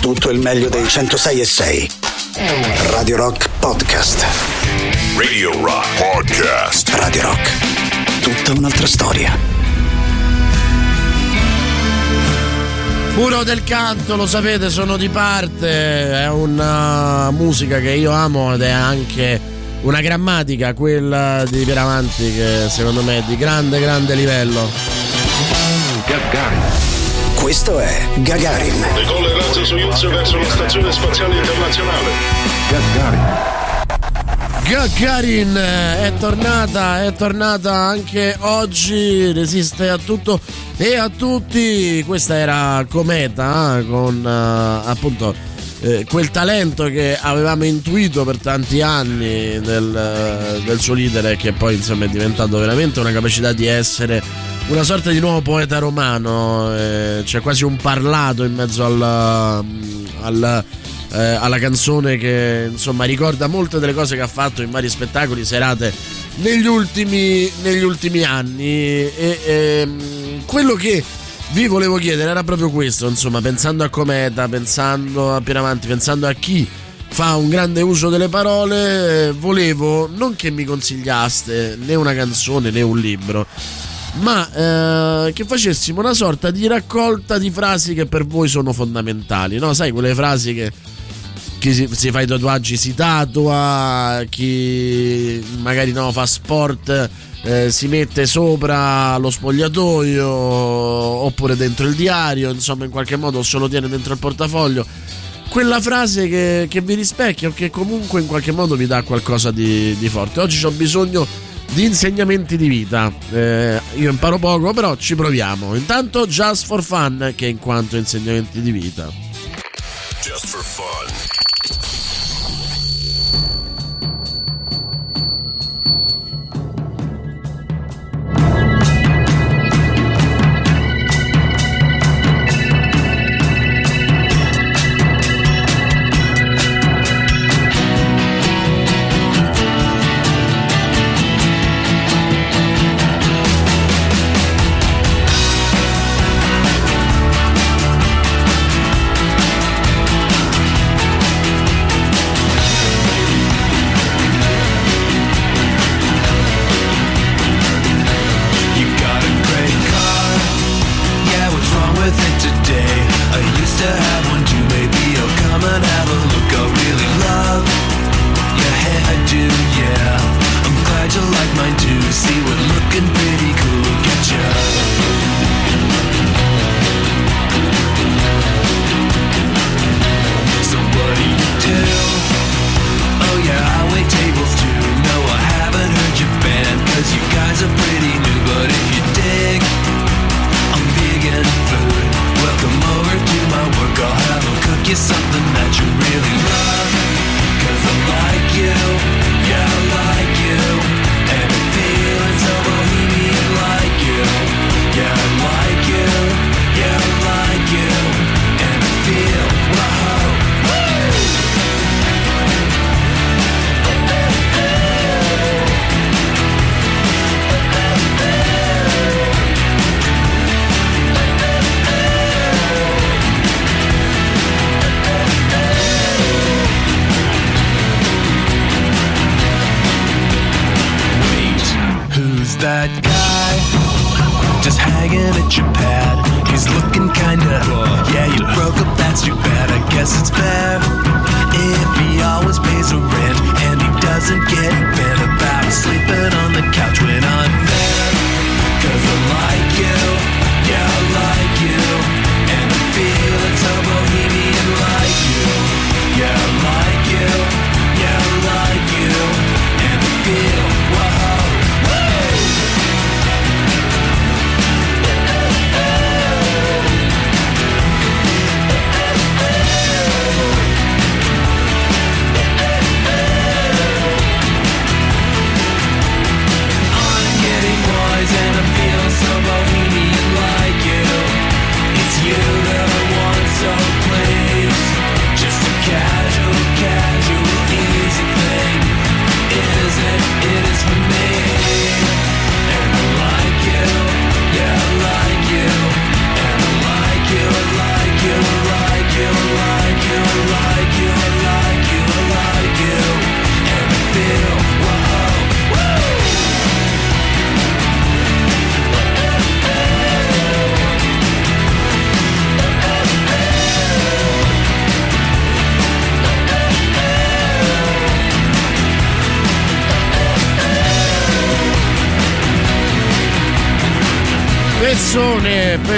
tutto il meglio dei 106 e 6. Radio Rock Podcast. Radio Rock Podcast. Radio Rock. Tutta un'altra storia. Muro del canto, lo sapete, sono di parte, è una musica che io amo ed è anche una grammatica, quella di Pieravanti, che secondo me è di grande, grande livello. Gagarin. Questo è Gagarin. Decolla il razzo Soyuz verso la stazione spaziale internazionale. Gagarin. Gagarin è tornata, è tornata anche oggi, resiste a tutto e a tutti. Questa era Cometa eh, con uh, appunto eh, quel talento che avevamo intuito per tanti anni del, del suo leader e che poi insomma è diventato veramente una capacità di essere una sorta di nuovo poeta romano, eh, c'è quasi un parlato in mezzo al, al, eh, alla canzone che insomma ricorda molte delle cose che ha fatto in vari spettacoli, serate negli ultimi, negli ultimi anni. E, e, ehm, quello che vi volevo chiedere era proprio questo, insomma, pensando a Cometa, pensando a Pieravanti, pensando a chi fa un grande uso delle parole, volevo non che mi consigliaste né una canzone né un libro, ma eh, che facessimo una sorta di raccolta di frasi che per voi sono fondamentali, no? Sai, quelle frasi che chi si, si fa i tatuaggi si tatua, chi magari no, fa sport eh, si mette sopra lo spogliatoio oppure dentro il diario, insomma in qualche modo se lo tiene dentro il portafoglio. Quella frase che, che vi rispecchia o che comunque in qualche modo vi dà qualcosa di, di forte. Oggi ho bisogno di insegnamenti di vita. Eh, io imparo poco, però ci proviamo. Intanto Just for Fun, che in quanto insegnamenti di vita. Just for fun.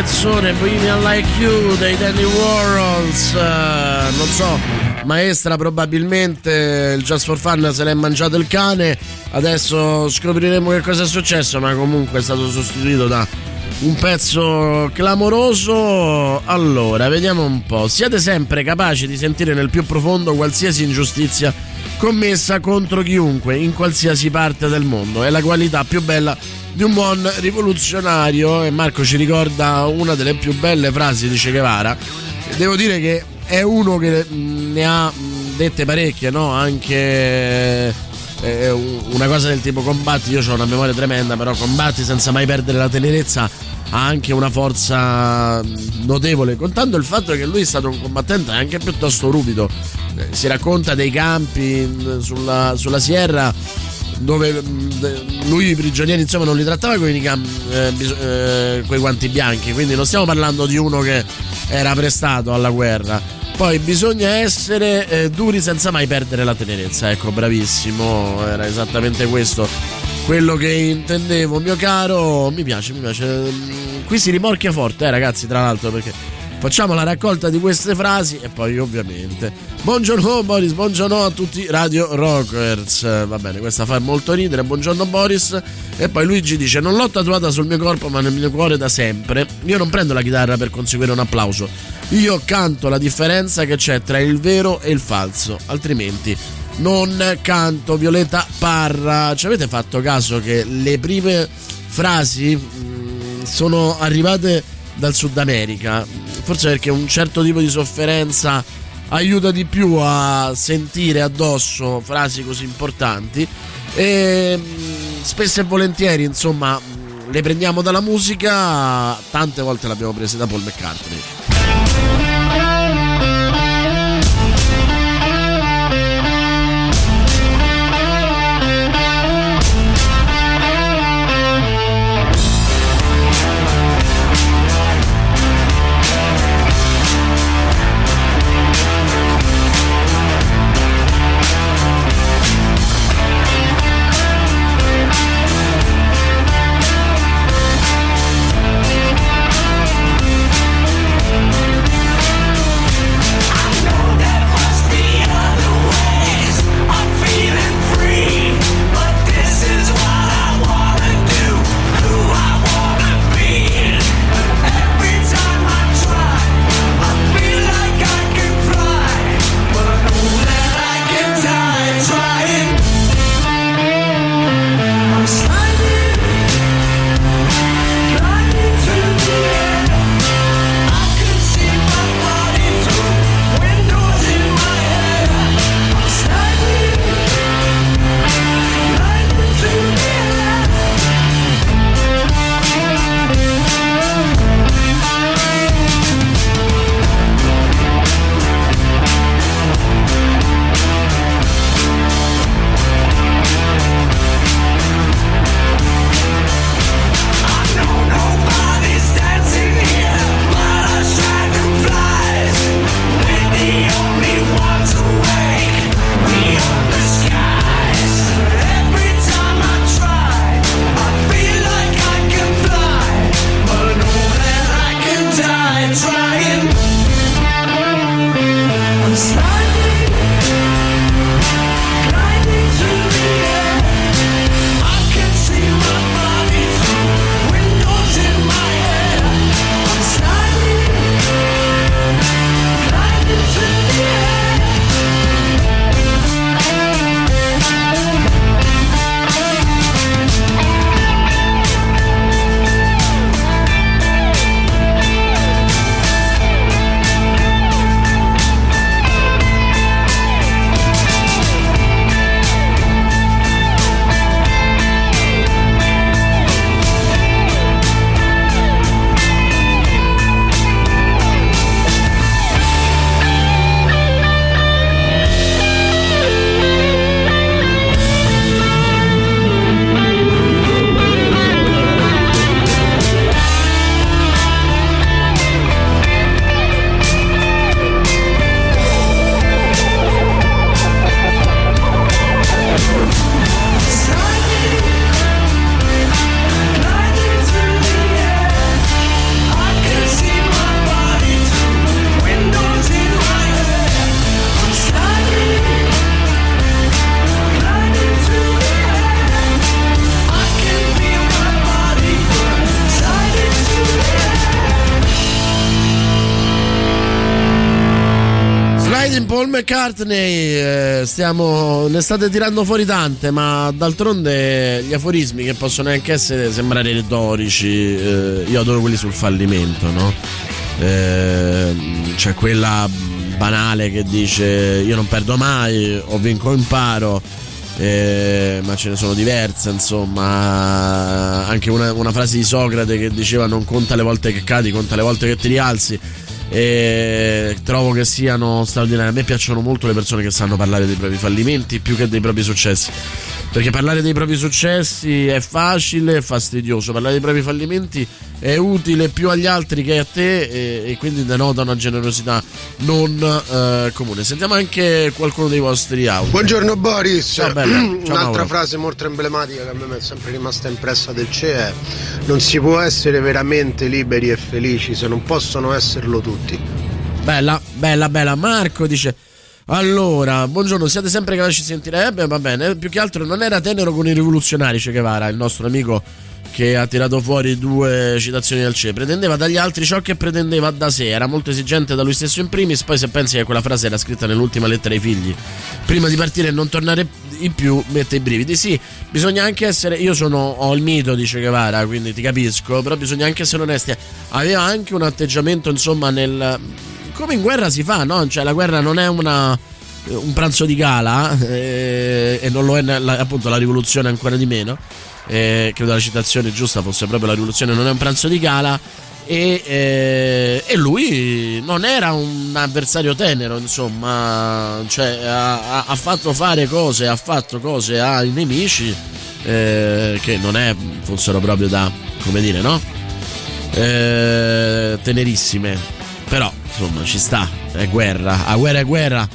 Pezzone, Bohemian Like You dei Danny Warhols. Uh, non so, maestra probabilmente il Just for Fun se l'è mangiato il cane. Adesso scopriremo che cosa è successo, ma comunque è stato sostituito da un pezzo clamoroso. Allora, vediamo un po'. Siete sempre capaci di sentire nel più profondo qualsiasi ingiustizia commessa contro chiunque in qualsiasi parte del mondo. È la qualità più bella di un buon rivoluzionario e Marco ci ricorda una delle più belle frasi di Che Guevara. Devo dire che è uno che ne ha dette parecchie, no? Anche eh, una cosa del tipo combatti, io ho una memoria tremenda, però combatti senza mai perdere la tenerezza ha anche una forza notevole, contando il fatto che lui è stato un combattente anche piuttosto ruvido. Eh, si racconta dei campi sulla, sulla Sierra dove lui i prigionieri insomma non li trattava con eh, eh, guanti bianchi, quindi non stiamo parlando di uno che era prestato alla guerra. Poi bisogna essere eh, duri senza mai perdere la tenerezza, ecco, bravissimo, era esattamente questo quello che intendevo, mio caro. Mi piace, mi piace. Qui si rimorchia forte, eh, ragazzi, tra l'altro, perché facciamo la raccolta di queste frasi e poi ovviamente buongiorno Boris, buongiorno a tutti Radio Rockers. Va bene, questa fa molto ridere. Buongiorno Boris. E poi Luigi dice: Non l'ho tatuata sul mio corpo, ma nel mio cuore da sempre. Io non prendo la chitarra per conseguire un applauso. Io canto la differenza che c'è tra il vero e il falso, altrimenti non canto. Violetta Parra, ci avete fatto caso che le prime frasi mh, sono arrivate dal Sud America? Forse perché un certo tipo di sofferenza aiuta di più a sentire addosso frasi così importanti e mh, spesso e volentieri, insomma, le prendiamo dalla musica, tante volte l'abbiamo presa da Paul McCartney. McCartney, eh, stiamo, ne state tirando fuori tante, ma d'altronde gli aforismi che possono anche essere, sembrare retorici, eh, io adoro quelli sul fallimento, no? Eh, c'è quella banale che dice io non perdo mai, o vinco o imparo. Eh, ma ce ne sono diverse, insomma. Anche una, una frase di Socrate che diceva: Non conta le volte che cadi, conta le volte che ti rialzi e trovo che siano straordinari. A me piacciono molto le persone che sanno parlare dei propri fallimenti più che dei propri successi. Perché parlare dei propri successi è facile e fastidioso, parlare dei propri fallimenti è utile più agli altri che a te e, e quindi denota una generosità non eh, comune. Sentiamo anche qualcuno dei vostri audio. Buongiorno Boris. Ciao, bella. Ciao, Un'altra Mauro. frase molto emblematica che a me mi è sempre rimasta impressa del CE è non si può essere veramente liberi e felici se non possono esserlo tutti. Bella, bella, bella. Marco dice. Allora, buongiorno, siete sempre capaci di sentire? Eh, va bene. Più che altro non era tenero con i rivoluzionari Che Guevara, il nostro amico che ha tirato fuori due citazioni del CE. Pretendeva dagli altri ciò che pretendeva da sé. Era molto esigente da lui stesso in primis. Poi, se pensi che quella frase era scritta nell'ultima lettera ai figli, prima di partire e non tornare in più, mette i brividi. Sì, bisogna anche essere. Io sono, ho il mito di Che Guevara, quindi ti capisco. Però bisogna anche essere onesti. Aveva anche un atteggiamento, insomma, nel come in guerra si fa, no? Cioè la guerra non è una, un pranzo di gala eh, e non lo è la, appunto la rivoluzione ancora di meno. Eh, credo la citazione giusta fosse proprio la rivoluzione non è un pranzo di gala e, eh, e lui non era un avversario tenero, insomma, cioè, ha, ha fatto fare cose, ha fatto cose ai nemici eh, che non è, fossero proprio da, come dire, no? Eh, tenerissime, però insomma ci sta, è guerra, a guerra è guerra.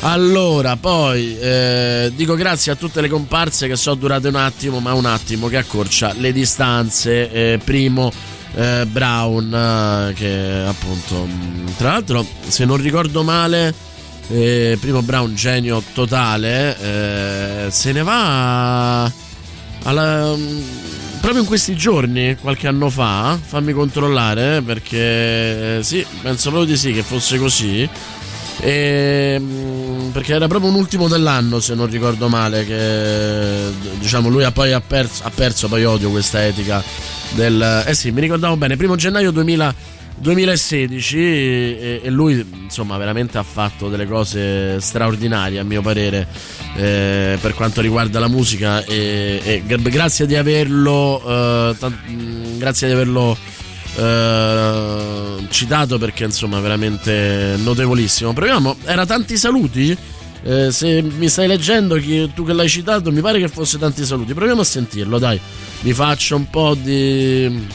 Allora, poi eh, dico grazie a tutte le comparse che sono durate un attimo, ma un attimo che accorcia le distanze. Eh, primo eh, Brown, eh, che appunto, mh, tra l'altro, se non ricordo male, eh, primo Brown, genio totale, eh, se ne va alla, mh, proprio in questi giorni, qualche anno fa. Fammi controllare, eh, perché sì, penso proprio di sì che fosse così. E, mh, perché era proprio un ultimo dell'anno se non ricordo male che diciamo lui ha poi perso, ha perso poi odio questa etica del eh sì mi ricordavo bene primo gennaio 2000 2016 e, e lui insomma veramente ha fatto delle cose straordinarie a mio parere eh, per quanto riguarda la musica e, e gra- grazie di averlo eh, tan- mh, grazie di averlo eh, citato perché insomma veramente notevolissimo. Proviamo era tanti saluti? Eh, se mi stai leggendo chi- tu che l'hai citato mi pare che fosse tanti saluti. Proviamo a sentirlo dai. Vi faccio un po' di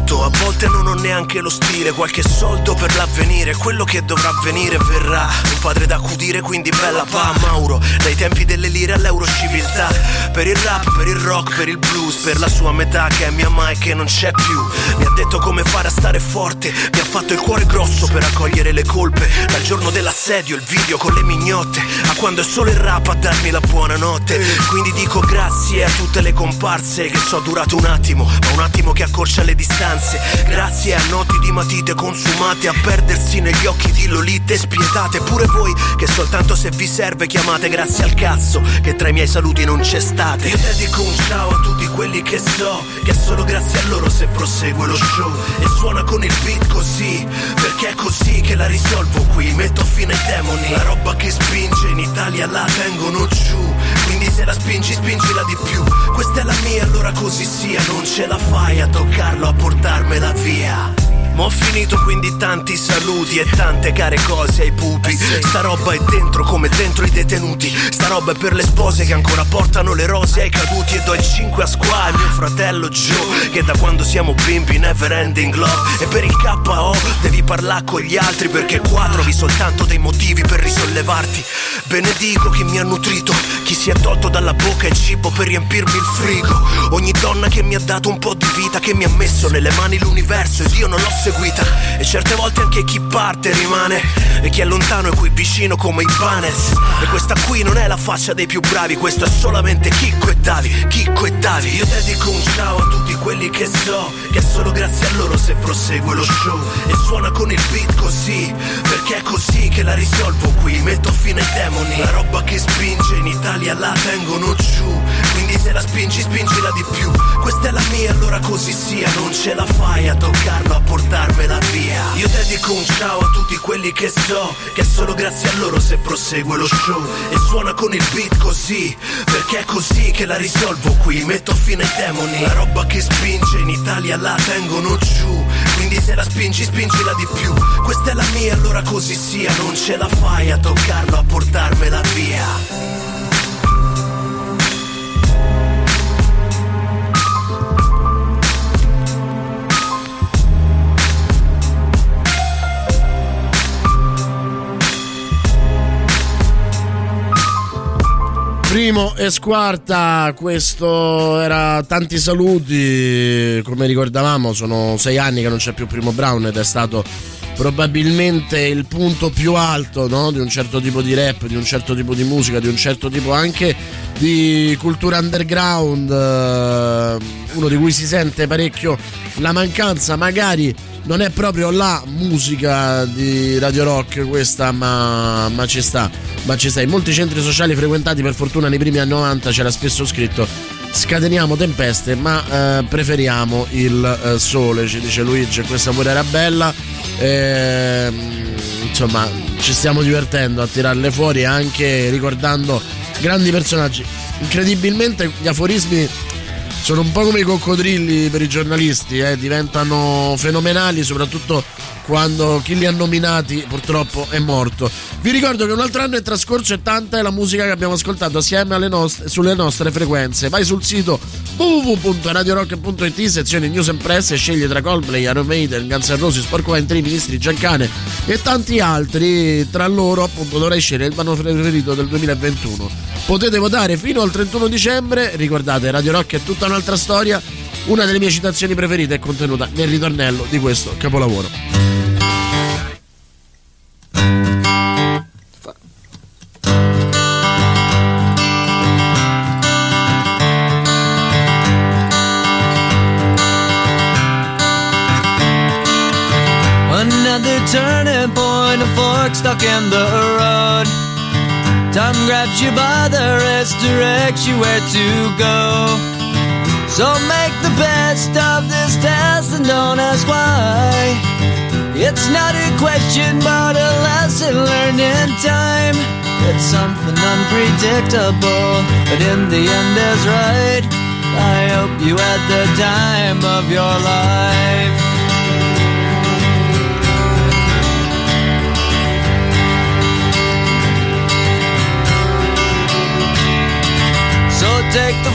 Non ho molto, a volte non ho neanche lo stile, qualche soldo per l'avvenire, quello che dovrà avvenire verrà. Un padre da accudire, quindi bella pa Mauro, dai tempi delle lire all'euro civiltà. Per il rap, per il rock, per il blues, per la sua metà che è mia mai che non c'è più. Mi ha detto come fare a stare forte, mi ha fatto il cuore grosso per accogliere le colpe. Dal giorno dell'assedio, il video con le mignotte, a quando è solo il rap a darmi la buonanotte. Quindi dico grazie a tutte le comparse che so durato un attimo, ma un attimo che accorcia le distanze. Grazie a notti di matite consumate, a perdersi negli occhi di lolite spietate. Pure voi che soltanto se vi serve chiamate grazie al cazzo, che tra i miei saluti non c'è state. Io dedico un ciao a tutti quelli che so, che è solo grazie a loro se prosegue lo show. E suona con il beat così, perché è così che la risolvo qui. Metto fine ai demoni, la roba che spinge in Italia la tengono giù. Quindi se la spingi, spingila di più. Questa è la mia, allora così sia. Non ce la fai a toccarlo, a portarmela via. Ho finito quindi tanti saluti e tante care cose ai pupi. Sta roba è dentro come dentro i detenuti. Sta roba è per le spose che ancora portano le rose ai caduti. E do il 5 a squad, mio fratello Joe Che da quando siamo bimbi never ending love. E per il KO devi parlare con gli altri Perché qua trovi soltanto dei motivi per risollevarti. Benedico chi mi ha nutrito, chi si è tolto dalla bocca il cibo per riempirmi il frigo. Ogni donna che mi ha dato un po' di vita, che mi ha messo nelle mani l'universo ed io non l'ho seguita. E certe volte anche chi parte rimane, e chi è lontano è qui vicino come i Banes. E questa qui non è la faccia dei più bravi, questo è solamente Chicco e Davi, Chicco e Davi. Io dedico un ciao a tutti quelli che so, che è solo grazie a loro se prosegue lo show. E suona con il beat così, perché è così che la risolvo qui. Metto fine ai demoni, la roba che spinge in Italia la tengono giù. Quindi se la spingi, spingila di più. Questa è la mia, allora così sia. Non ce la fai a toccarlo, a portarmela via. Io dedico un ciao a tutti quelli che so, che è solo grazie a loro se prosegue lo show. E suona con il beat così, perché è così che la risolvo qui. Metto fine ai demoni, la roba che spinge in Italia la tengono giù. Quindi se la spingi, spingila di più. Questa è la mia, allora così sia. Non ce la fai a toccarlo, a portarmela via. Primo e squarta, questo era tanti saluti, come ricordavamo sono sei anni che non c'è più Primo Brown ed è stato probabilmente il punto più alto no? di un certo tipo di rap, di un certo tipo di musica, di un certo tipo anche di cultura underground, eh, uno di cui si sente parecchio la mancanza, magari non è proprio la musica di Radio Rock questa, ma, ma ci sta. Ma ci sta. In molti centri sociali frequentati per fortuna nei primi anni 90 c'era spesso scritto scateniamo tempeste ma eh, preferiamo il eh, sole ci dice Luigi questa pure era bella eh, insomma ci stiamo divertendo a tirarle fuori anche ricordando grandi personaggi incredibilmente gli aforismi sono un po' come i coccodrilli per i giornalisti, eh, diventano fenomenali soprattutto quando chi li ha nominati purtroppo è morto. Vi ricordo che un altro anno è trascorso e tanta è la musica che abbiamo ascoltato assieme nostre, sulle nostre frequenze. Vai sul sito www.radiorock.it, sezione News and Press e scegli tra Coldplay, Iron Maiden, Guns N' Roses, Porcupine Tree, Ministri, Giancane e tanti altri. Tra loro appunto dovrai scegliere il brano preferito del 2021. Potete votare fino al 31 dicembre, ricordate Radio Rock è tutta un'altra storia. Una delle mie citazioni preferite è contenuta nel ritornello di questo capolavoro. turning point, a fork stuck in the road. Time grabs you by the wrist, directs you where to go. So make best of this test and don't ask why. It's not a question, but a lesson learned in time. It's something unpredictable, but in the end is right. I hope you had the time of your life. So take the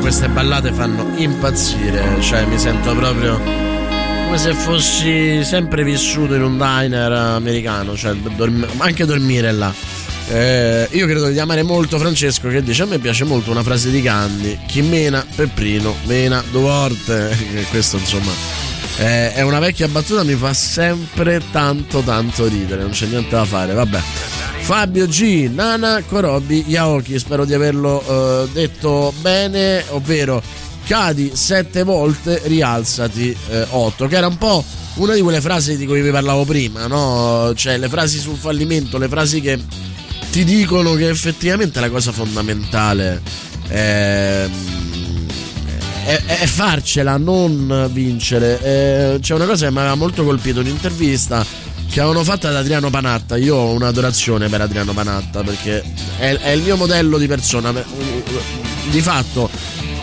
Queste ballate fanno impazzire, cioè mi sento proprio come se fossi sempre vissuto in un diner americano, cioè dorm- anche dormire là. Eh, io credo di amare molto Francesco che dice a me piace molto una frase di Gandhi, chi mena Pepprino mena due volte, questo insomma eh, è una vecchia battuta, mi fa sempre tanto tanto ridere, non c'è niente da fare, vabbè. Fabio G, Nana Corobi Yaoki, spero di averlo eh, detto bene, ovvero cadi sette volte, rialzati eh, otto, che era un po' una di quelle frasi di cui vi parlavo prima, no? Cioè le frasi sul fallimento, le frasi che ti dicono che effettivamente la cosa fondamentale è, è, farcela, non vincere. Eh, c'è una cosa che mi aveva molto colpito, un'intervista che avevano fatto ad Adriano Panatta. Io ho un'adorazione per Adriano Panatta perché è, è il mio modello di persona. Di fatto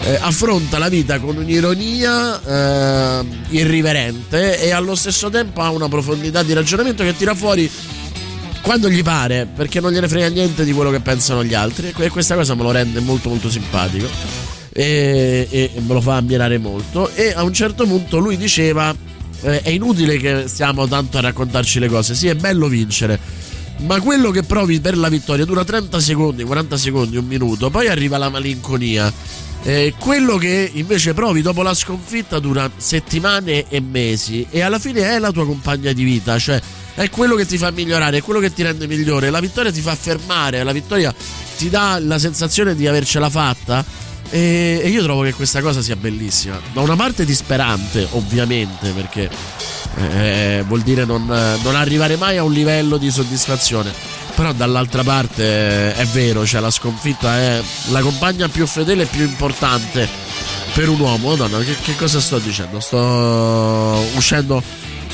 eh, affronta la vita con un'ironia eh, irriverente e allo stesso tempo ha una profondità di ragionamento che tira fuori quando gli pare, perché non gliene frega niente di quello che pensano gli altri e questa cosa me lo rende molto molto simpatico e, e me lo fa ammirare molto e a un certo punto lui diceva eh, è inutile che stiamo tanto a raccontarci le cose, sì è bello vincere, ma quello che provi per la vittoria dura 30 secondi, 40 secondi, un minuto, poi arriva la malinconia. Eh, quello che invece provi dopo la sconfitta dura settimane e mesi e alla fine è la tua compagna di vita, cioè è quello che ti fa migliorare, è quello che ti rende migliore. La vittoria ti fa fermare, la vittoria ti dà la sensazione di avercela fatta. E, e io trovo che questa cosa sia bellissima. Da una parte disperante, ovviamente, perché eh, vuol dire non, non arrivare mai a un livello di soddisfazione però dall'altra parte è vero, cioè la sconfitta è la compagna più fedele e più importante per un uomo. Madonna, che, che cosa sto dicendo? Sto uscendo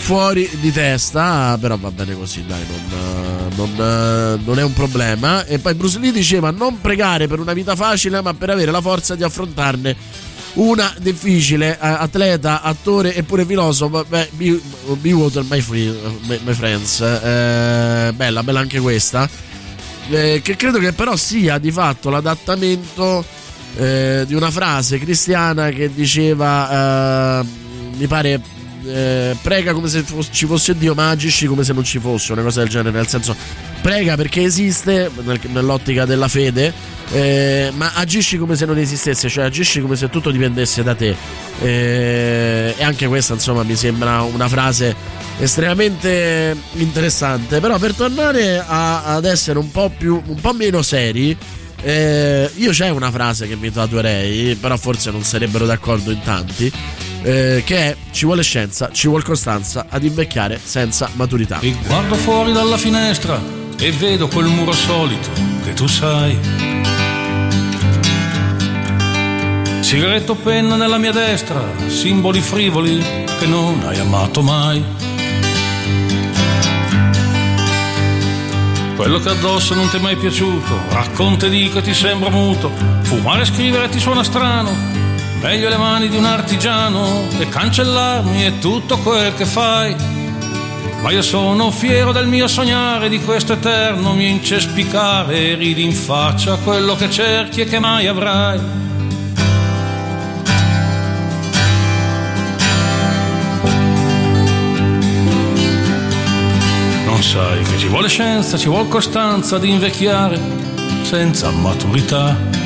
fuori di testa, però va bene così, dai, non, non, non, è un problema. E poi Bruce Lee diceva non pregare per una vita facile, ma per avere la forza di affrontarne una difficile. Atleta, attore e pure filosofo. Beh, be, be water, my, free, my, friends. Eh, bella, bella anche questa. Eh, che credo che però sia di fatto l'adattamento eh, di una frase cristiana che diceva, eh, mi pare eh, prega come se ci fosse Dio, ma agisci come se non ci fosse, una cosa del genere, nel senso prega perché esiste nell'ottica della fede, eh, ma agisci come se non esistesse, cioè agisci come se tutto dipendesse da te. Eh, e anche questa, insomma, mi sembra una frase estremamente interessante. Però per tornare a, ad essere un po' più, un po' meno seri. Eh, io c'è una frase che mi tatuerei, però forse non sarebbero d'accordo in tanti eh, che è ci vuole scienza, ci vuole costanza ad invecchiare senza maturità. E guardo fuori dalla finestra e vedo quel muro solito che tu sai. Sigaretto penna nella mia destra, simboli frivoli che non hai amato mai. Quello che addosso non ti è mai piaciuto, racconta e dico e ti sembra muto, fumare e scrivere ti suona strano, Meglio le mani di un artigiano e cancellarmi è tutto quel che fai. Ma io sono fiero del mio sognare, di questo eterno mio incespicare, e ridi in faccia quello che cerchi e che mai avrai. Non sai che ci vuole scienza, ci vuole costanza di invecchiare senza maturità.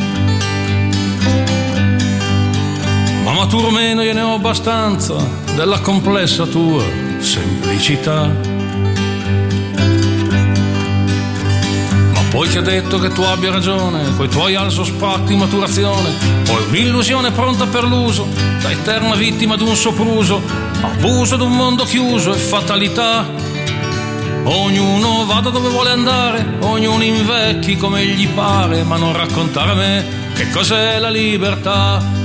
Ma maturo meno io ne ho abbastanza della complessa tua semplicità. Ma poi che ha detto che tu abbia ragione, coi tuoi alzo spatti maturazione, poi un'illusione pronta per l'uso, da eterna vittima d'un sopruso, abuso d'un mondo chiuso e fatalità. Ognuno vada dove vuole andare, ognuno invecchi come gli pare, ma non raccontare a me che cos'è la libertà.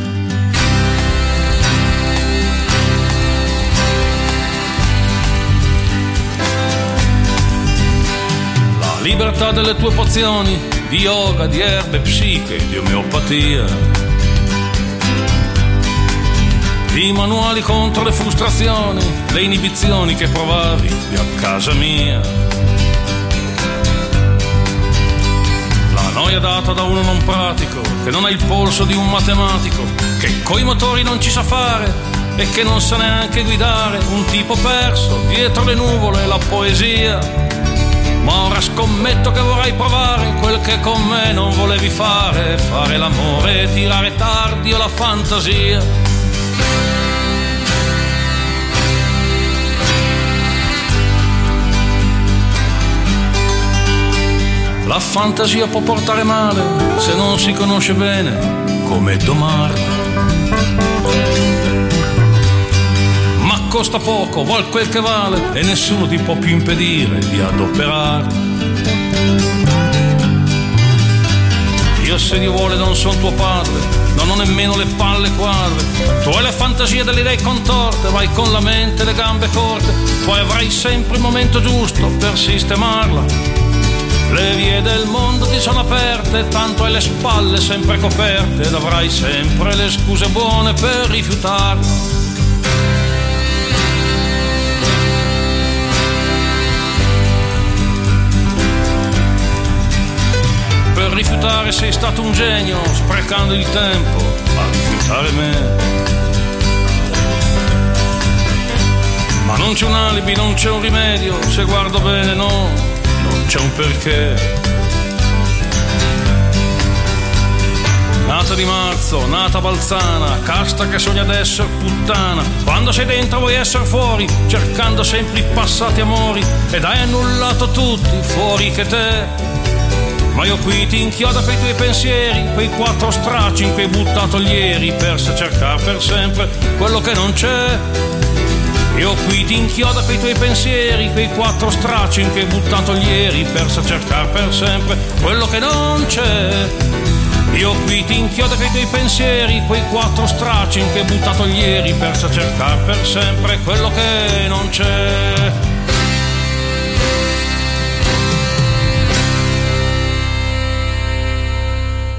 Libertà delle tue pozioni di yoga, di erbe, psiche, di omeopatia. Di manuali contro le frustrazioni, le inibizioni che provavi a casa mia. La noia data da uno non pratico, che non ha il polso di un matematico, che coi motori non ci sa fare e che non sa neanche guidare, un tipo perso dietro le nuvole la poesia. Ma ora scommetto che vorrai provare quel che con me non volevi fare, fare l'amore tirare tardi o la fantasia. La fantasia può portare male se non si conosce bene come domarla. Costa poco, val quel che vale e nessuno ti può più impedire di adoperarla. Io se Dio vuole non sono tuo padre, non ho nemmeno le palle quadre. Tu hai la fantasia delle idee contorte, vai con la mente e le gambe corte, poi avrai sempre il momento giusto per sistemarla. Le vie del mondo ti sono aperte, tanto hai le spalle sempre coperte ed avrai sempre le scuse buone per rifiutarlo. Rifiutare sei stato un genio, sprecando il tempo a rifiutare me. Ma non c'è un alibi, non c'è un rimedio, se guardo bene no, non c'è un perché. Nata di marzo, nata balzana, casta che sogna d'essere puttana. Quando sei dentro vuoi essere fuori, cercando sempre i passati amori. Ed hai annullato tutti, fuori che te. Ma io qui ti inchioda per i tuoi pensieri, quei quattro stracci in cui hai buttato ieri, per cercare per sempre quello che non c'è. Io qui ti inchioda per i tuoi pensieri, quei quattro stracci in cui hai buttato ieri, per cercare per sempre quello che non c'è. Io qui ti inchioda per i tuoi pensieri, quei quattro stracci cui hai buttato ieri, per cercare per sempre quello che non c'è.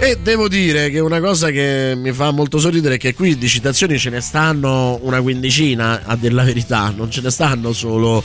E devo dire che una cosa che mi fa molto sorridere è che qui di citazioni ce ne stanno una quindicina, a dir la verità, non ce ne stanno solo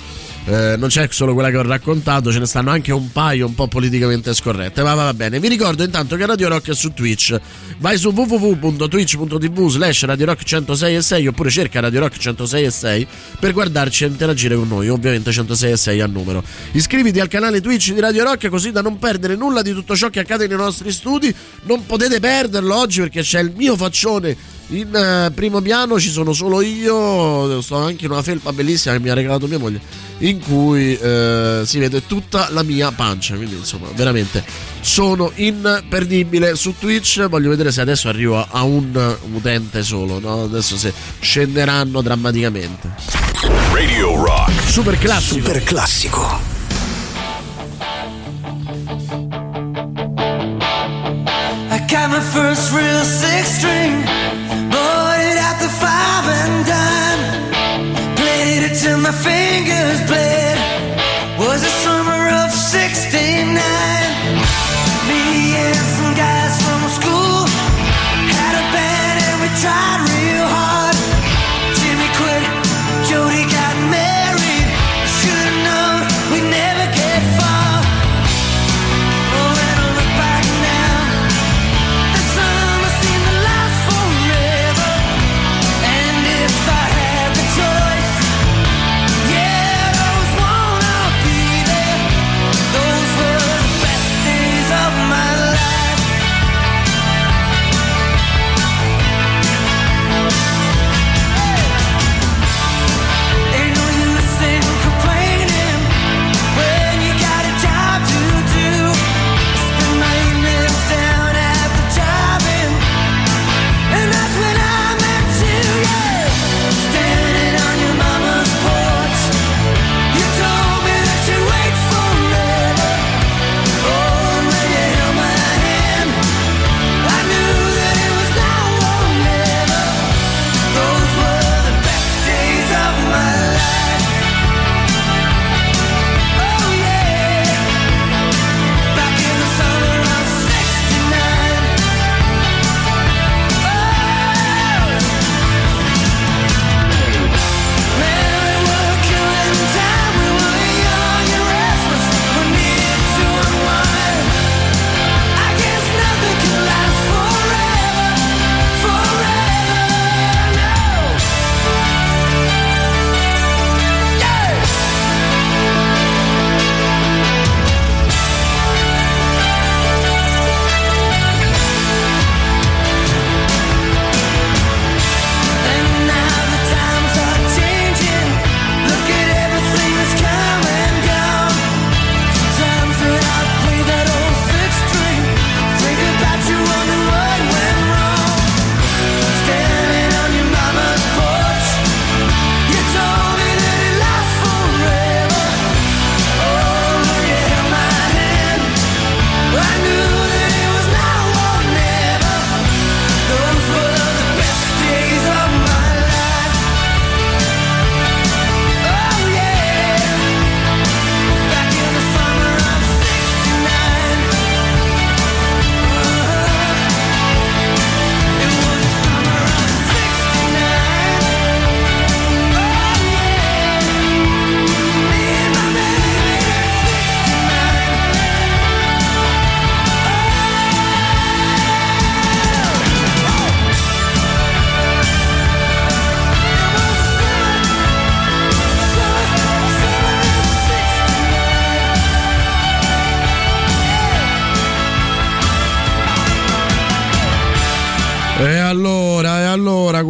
eh, non c'è solo quella che ho raccontato, ce ne stanno anche un paio un po' politicamente scorrette. Ma va bene. Vi ricordo intanto che Radio Rock è su Twitch. Vai su www.twitch.tv slash Radio Rock 106 e 6 oppure cerca Radio Rock 106 e 6 per guardarci e interagire con noi. Ovviamente 106 e 6 a numero. Iscriviti al canale Twitch di Radio Rock così da non perdere nulla di tutto ciò che accade nei nostri studi. Non potete perderlo oggi perché c'è il mio faccione in uh, primo piano ci sono solo io, sto anche in una felpa bellissima che mi ha regalato mia moglie, in cui uh, si vede tutta la mia pancia. Quindi, insomma, veramente sono imperdibile su Twitch. Voglio vedere se adesso arrivo a un utente solo. No? Adesso se scenderanno drammaticamente. Radio Rock. Super classico. Super classico. I got my first real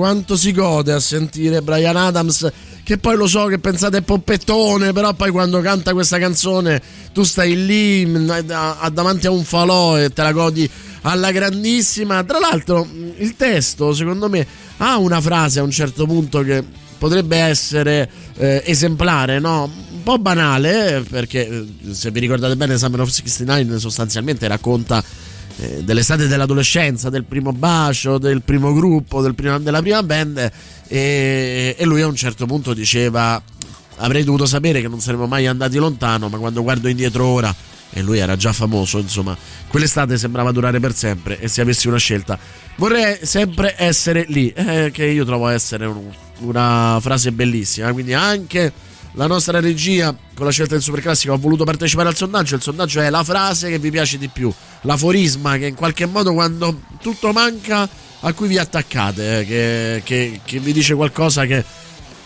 quanto si gode a sentire Brian Adams che poi lo so che pensate è poppettone, però poi quando canta questa canzone tu stai lì mm, davanti a un falò e te la godi alla grandissima. Tra l'altro il testo secondo me ha una frase a un certo punto che potrebbe essere eh, esemplare, no? Un po' banale, perché eh, se vi ricordate bene Summer of 69 sostanzialmente racconta eh, dell'estate dell'adolescenza, del primo bacio, del primo gruppo, del primo, della prima band e, e lui a un certo punto diceva avrei dovuto sapere che non saremmo mai andati lontano, ma quando guardo indietro ora, e lui era già famoso, insomma, quell'estate sembrava durare per sempre e se avessi una scelta vorrei sempre essere lì, eh, che io trovo essere un, una frase bellissima, quindi anche la nostra regia con la scelta del superclassico ha voluto partecipare al sondaggio, il sondaggio è la frase che vi piace di più, l'aforisma che in qualche modo quando tutto manca a cui vi attaccate, eh, che, che, che vi dice qualcosa che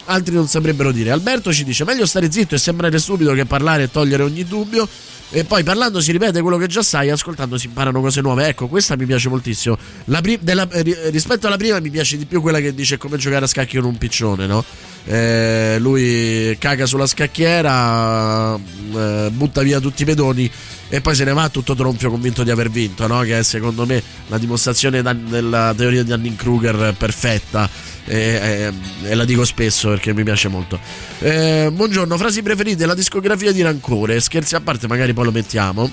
altri non saprebbero dire. Alberto ci dice: meglio stare zitto e sembrare stupido che parlare e togliere ogni dubbio. E poi parlando si ripete quello che già sai, ascoltando si imparano cose nuove. Ecco, questa mi piace moltissimo. Pri- della, rispetto alla prima mi piace di più quella che dice come giocare a scacchi con un piccione, no? Eh, lui caga sulla scacchiera, eh, butta via tutti i pedoni e poi se ne va tutto tronfio convinto di aver vinto, no? che è secondo me la dimostrazione della teoria di Annin Kruger perfetta e, e, e, la dico spesso perché mi piace molto. Eh, buongiorno, frasi preferite, la discografia di Rancore, scherzi a parte magari poi lo mettiamo.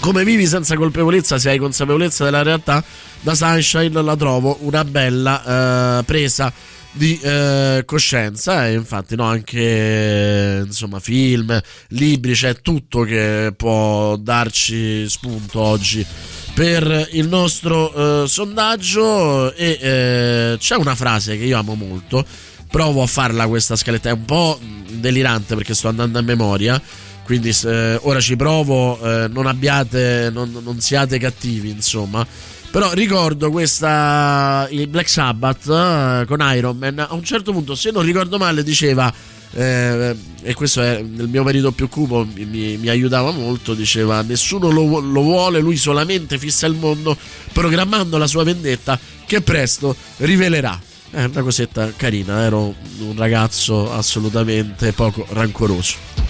Come vivi senza colpevolezza se hai consapevolezza della realtà? Da Sunshine la trovo una bella eh, presa di eh, coscienza e infatti no, anche insomma film, libri, c'è tutto che può darci spunto oggi per il nostro eh, sondaggio. E eh, c'è una frase che io amo molto. Provo a farla questa scaletta. È un po' delirante perché sto andando a memoria. Quindi eh, ora ci provo eh, non abbiate non, non siate cattivi insomma però ricordo questa il Black Sabbath eh, con Iron Man. A un certo punto, se non ricordo male, diceva. Eh, e questo è il mio marito più cupo mi, mi, aiutava molto diceva nessuno lo, lo, vuole lui solamente fissa il mondo programmando la sua vendetta che presto rivelerà è una cosetta carina ero un ragazzo assolutamente poco rancoroso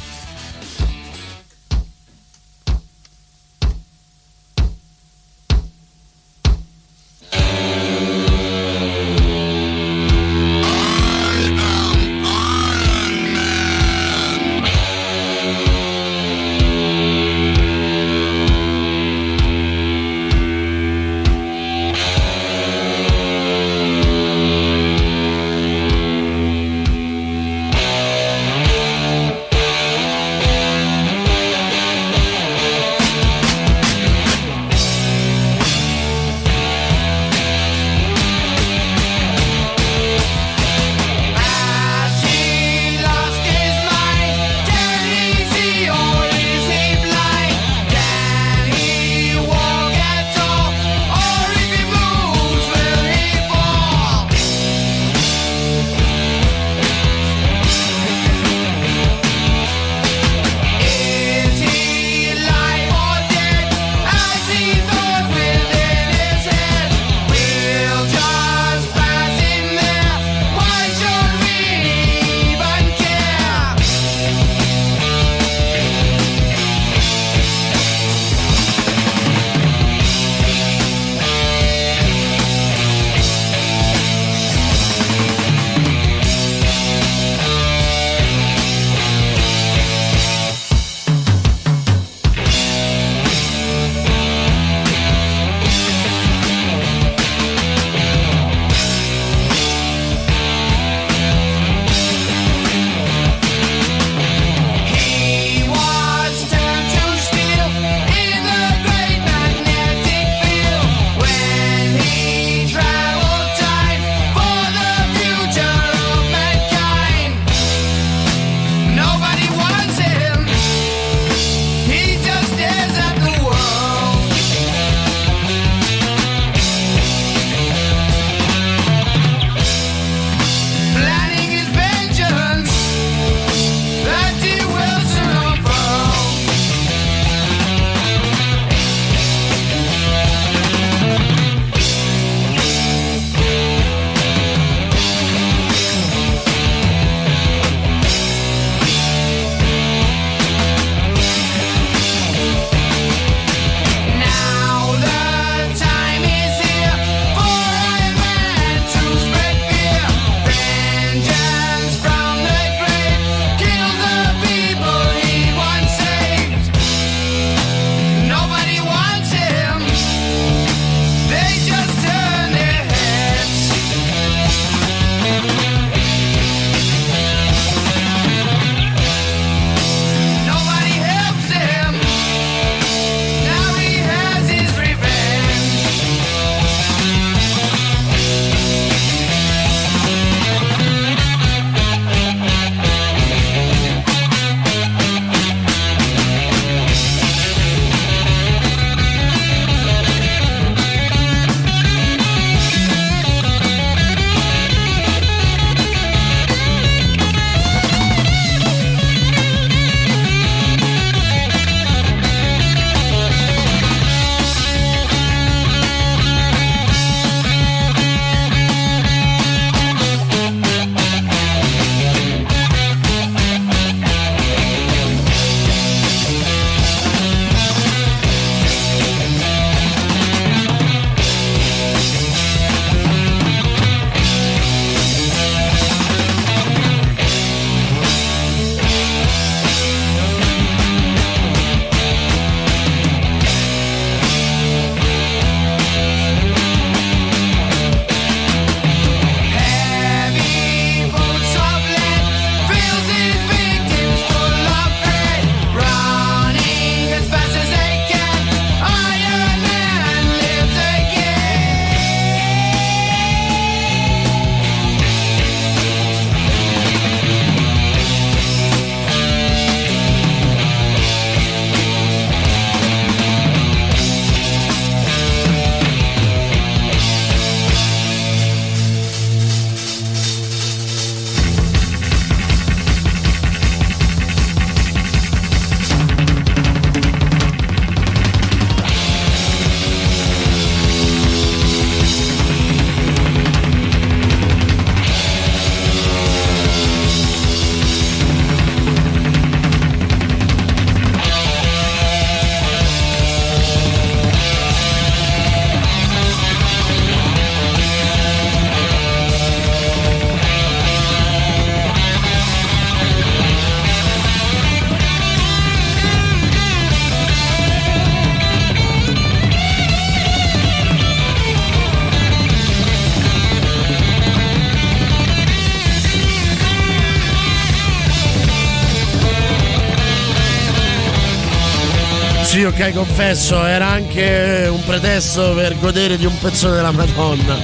Ok, confesso, era anche un pretesto per godere di un pezzo della Madonna.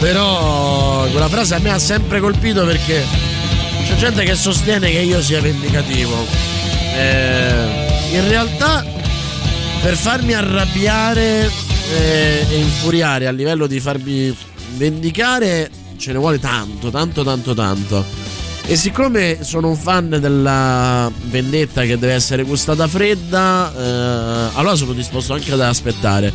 Però quella frase a me ha sempre colpito perché c'è gente che sostiene che io sia vendicativo. Eh, in realtà, per farmi arrabbiare eh, e infuriare a livello di farmi vendicare, ce ne vuole tanto, tanto, tanto, tanto. E siccome sono un fan della vendetta che deve essere gustata fredda, eh, allora sono disposto anche ad aspettare.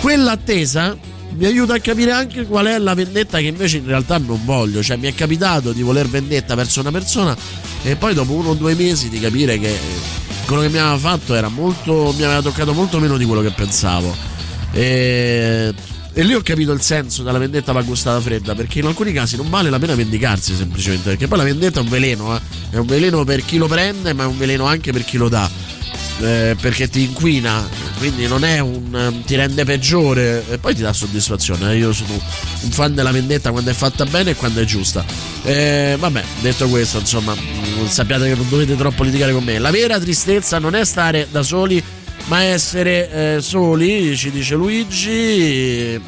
Quella attesa mi aiuta a capire anche qual è la vendetta che invece in realtà non voglio. Cioè, mi è capitato di voler vendetta verso una persona e poi dopo uno o due mesi di capire che quello che mi aveva fatto era molto. mi aveva toccato molto meno di quello che pensavo. E e lì ho capito il senso della vendetta va gustata fredda, perché in alcuni casi non vale la pena vendicarsi semplicemente, perché poi la vendetta è un veleno, eh? è un veleno per chi lo prende, ma è un veleno anche per chi lo dà. Eh, perché ti inquina, quindi non è un ti rende peggiore e poi ti dà soddisfazione. Eh? Io sono un fan della vendetta quando è fatta bene e quando è giusta. Eh, vabbè, detto questo, insomma, sappiate che non dovete troppo litigare con me. La vera tristezza non è stare da soli ma essere eh, soli, ci dice Luigi,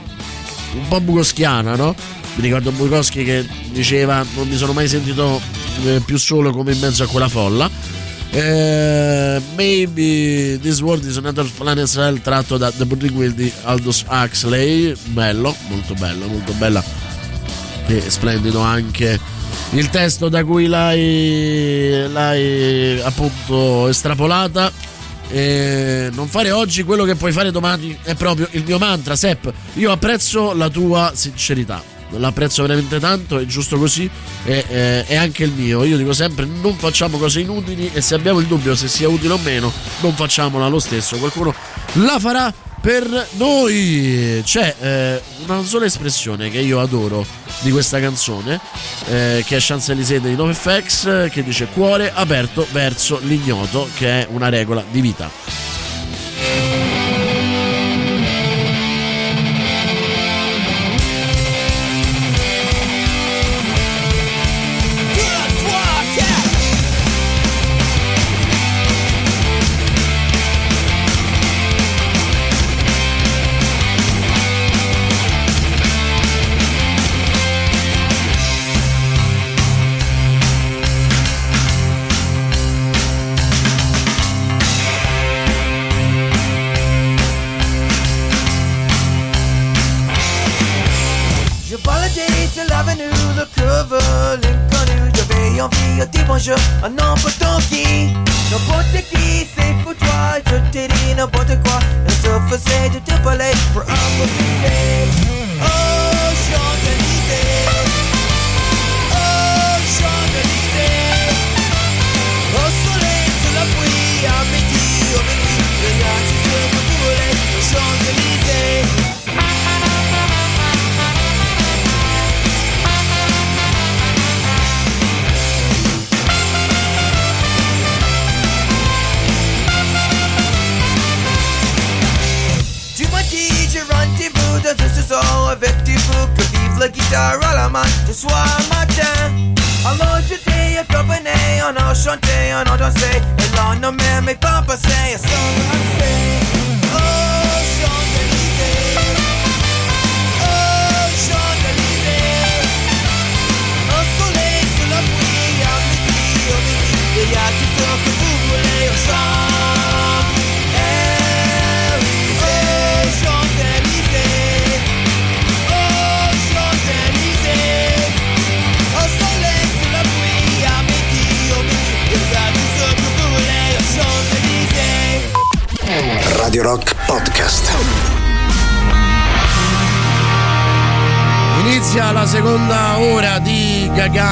un po' bukowskiana, no? Mi ricordo Bukowski che diceva non mi sono mai sentito eh, più solo come in mezzo a quella folla. Eh, maybe This World is Another Planet Cell tratto da The Burning Wheel di Aldous Huxley bello, molto bello, molto bella e splendido anche il testo da cui l'hai, l'hai appunto estrapolata e non fare oggi quello che puoi fare domani è proprio il mio mantra, Sepp. Io apprezzo la tua sincerità. L'apprezzo veramente tanto, è giusto così, è, è, è, anche il mio. Io dico sempre: non facciamo cose inutili e se abbiamo il dubbio se sia utile o meno, non facciamola lo stesso. Qualcuno la farà per noi. C'è eh, una sola espressione che io adoro di questa canzone, eh, che è Champs-Élysées dei NoFX, che dice cuore aperto verso l'ignoto, che è una regola di vita.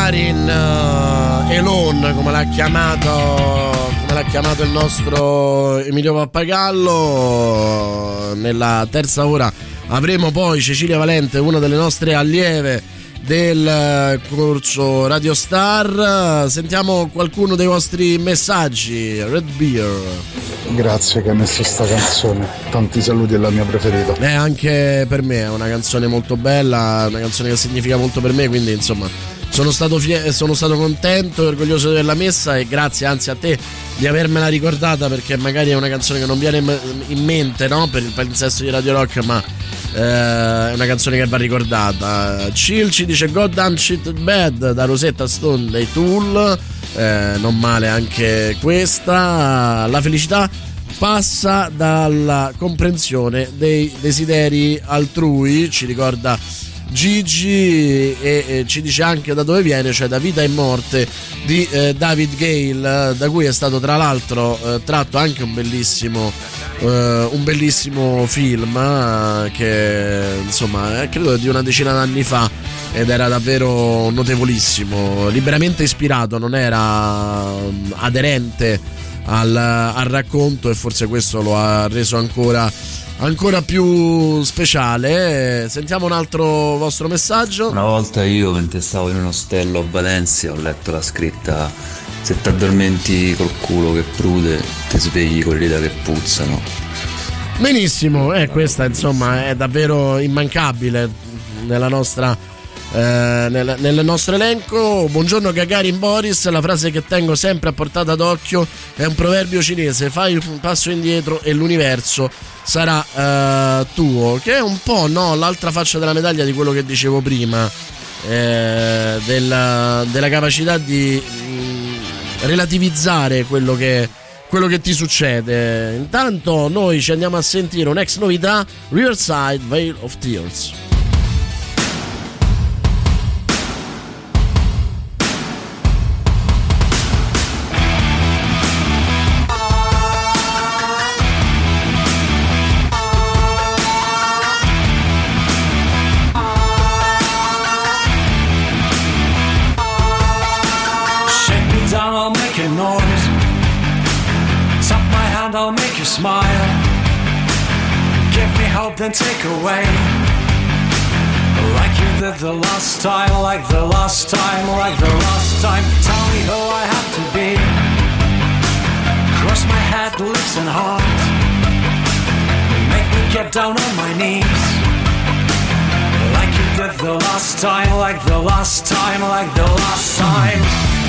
Gagarin uh, Elon, come l'ha chiamato, come l'ha chiamato il nostro Emilio Pappagallo. Nella terza ora avremo poi Cecilia Valente, una delle nostre allieve del corso Radio Star. Sentiamo qualcuno dei vostri messaggi. Red Beer. Grazie che hai messo sta canzone. Tanti saluti, è la mia preferita. È anche per me, è una canzone molto bella, una canzone che significa molto per me, quindi insomma sono stato, fie- sono stato contento e orgoglioso di averla messa e grazie anzi a te di avermela ricordata perché magari è una canzone che non viene in mente no? per il palinsesto di Radio Rock ma eh, è una canzone che va ricordata. Chill ci dice God Damn Shit Bad da Rosetta Stone dei Tool. Eh, non male anche questa. La felicità passa dalla comprensione dei desideri altrui ci ricorda Gigi e, e, ci dice anche da dove viene, cioè da Vita e Morte di eh, David Gale, da cui è stato tra l'altro eh, tratto anche un bellissimo, eh, un bellissimo film eh, che insomma è credo di una decina d'anni fa ed era davvero notevolissimo, liberamente ispirato, non era um, aderente al, al racconto e forse questo lo ha reso ancora ancora più speciale. Sentiamo un altro vostro messaggio. Una volta io, mentre stavo in un ostello a Valencia, ho letto la scritta: Se ti addormenti col culo che prude, ti svegli con le dita che puzzano. Benissimo, eh, questa insomma è davvero immancabile nella nostra. Eh, nel, nel, nostro elenco buongiorno Gagarin Boris la frase che tengo sempre a portata d'occhio è un proverbio cinese fai un passo indietro e l'universo sarà uh, tuo, che è un po' no, l'altra faccia della medaglia di quello che dicevo prima, eh, della, della, capacità di mm, relativizzare quello che, quello che ti succede. Intanto noi ci andiamo a sentire un'ex novità, Riverside Veil of Tears. Then take away. Like you did the last time, like the last time, like the last time. Tell me who I have to be. Cross my head, lips, and heart. Make me get down on my knees. Like you did the last time, like the last time, like the last time.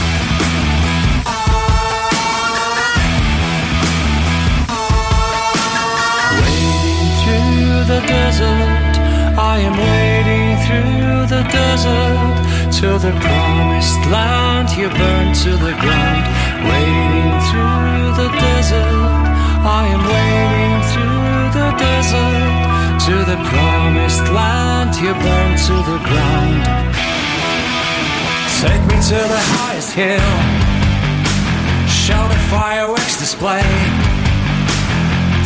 The desert. I am wading through the desert to the promised land. You burn to the ground. Wading through the desert. I am wading through the desert to the promised land. You burn to the ground. Take me to the highest hill. Show the fireworks display.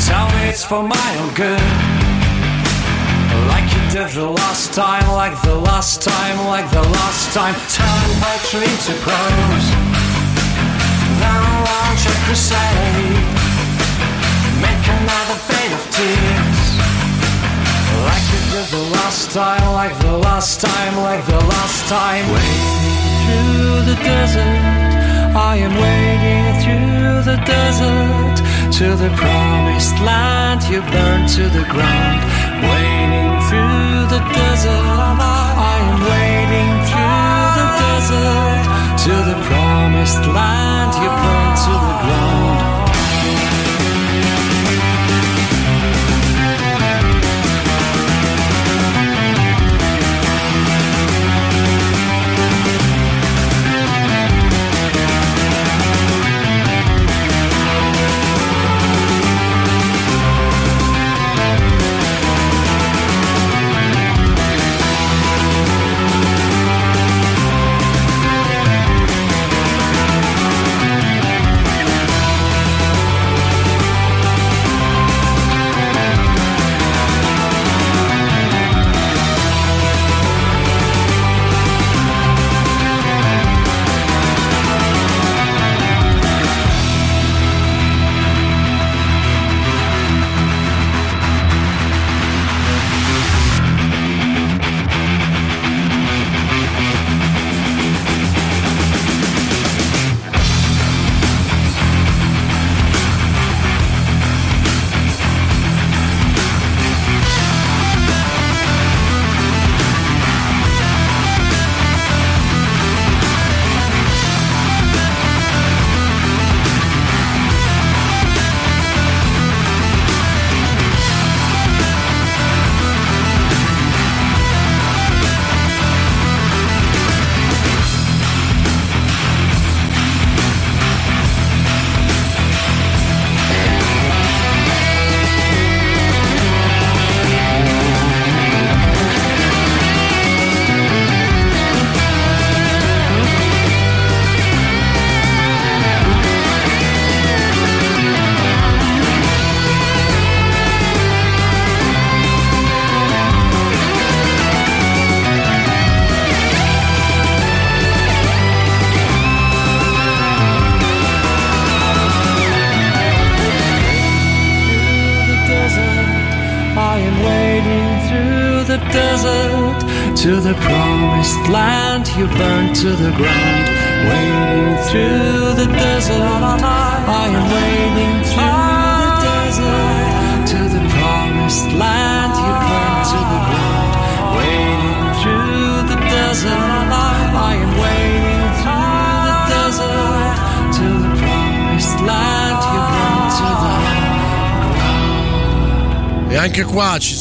Tell me it's for my own good. Like you did the last time, like the last time, like the last time. Turn poetry to prose. Then launch a crusade. Make another fade of tears. Like you did the last time, like the last time, like the last time. Wading through the desert. I am wading through the desert to the promised land. You burn to the ground. Through the desert. I am wading through the desert to the promised land. You burn to the ground.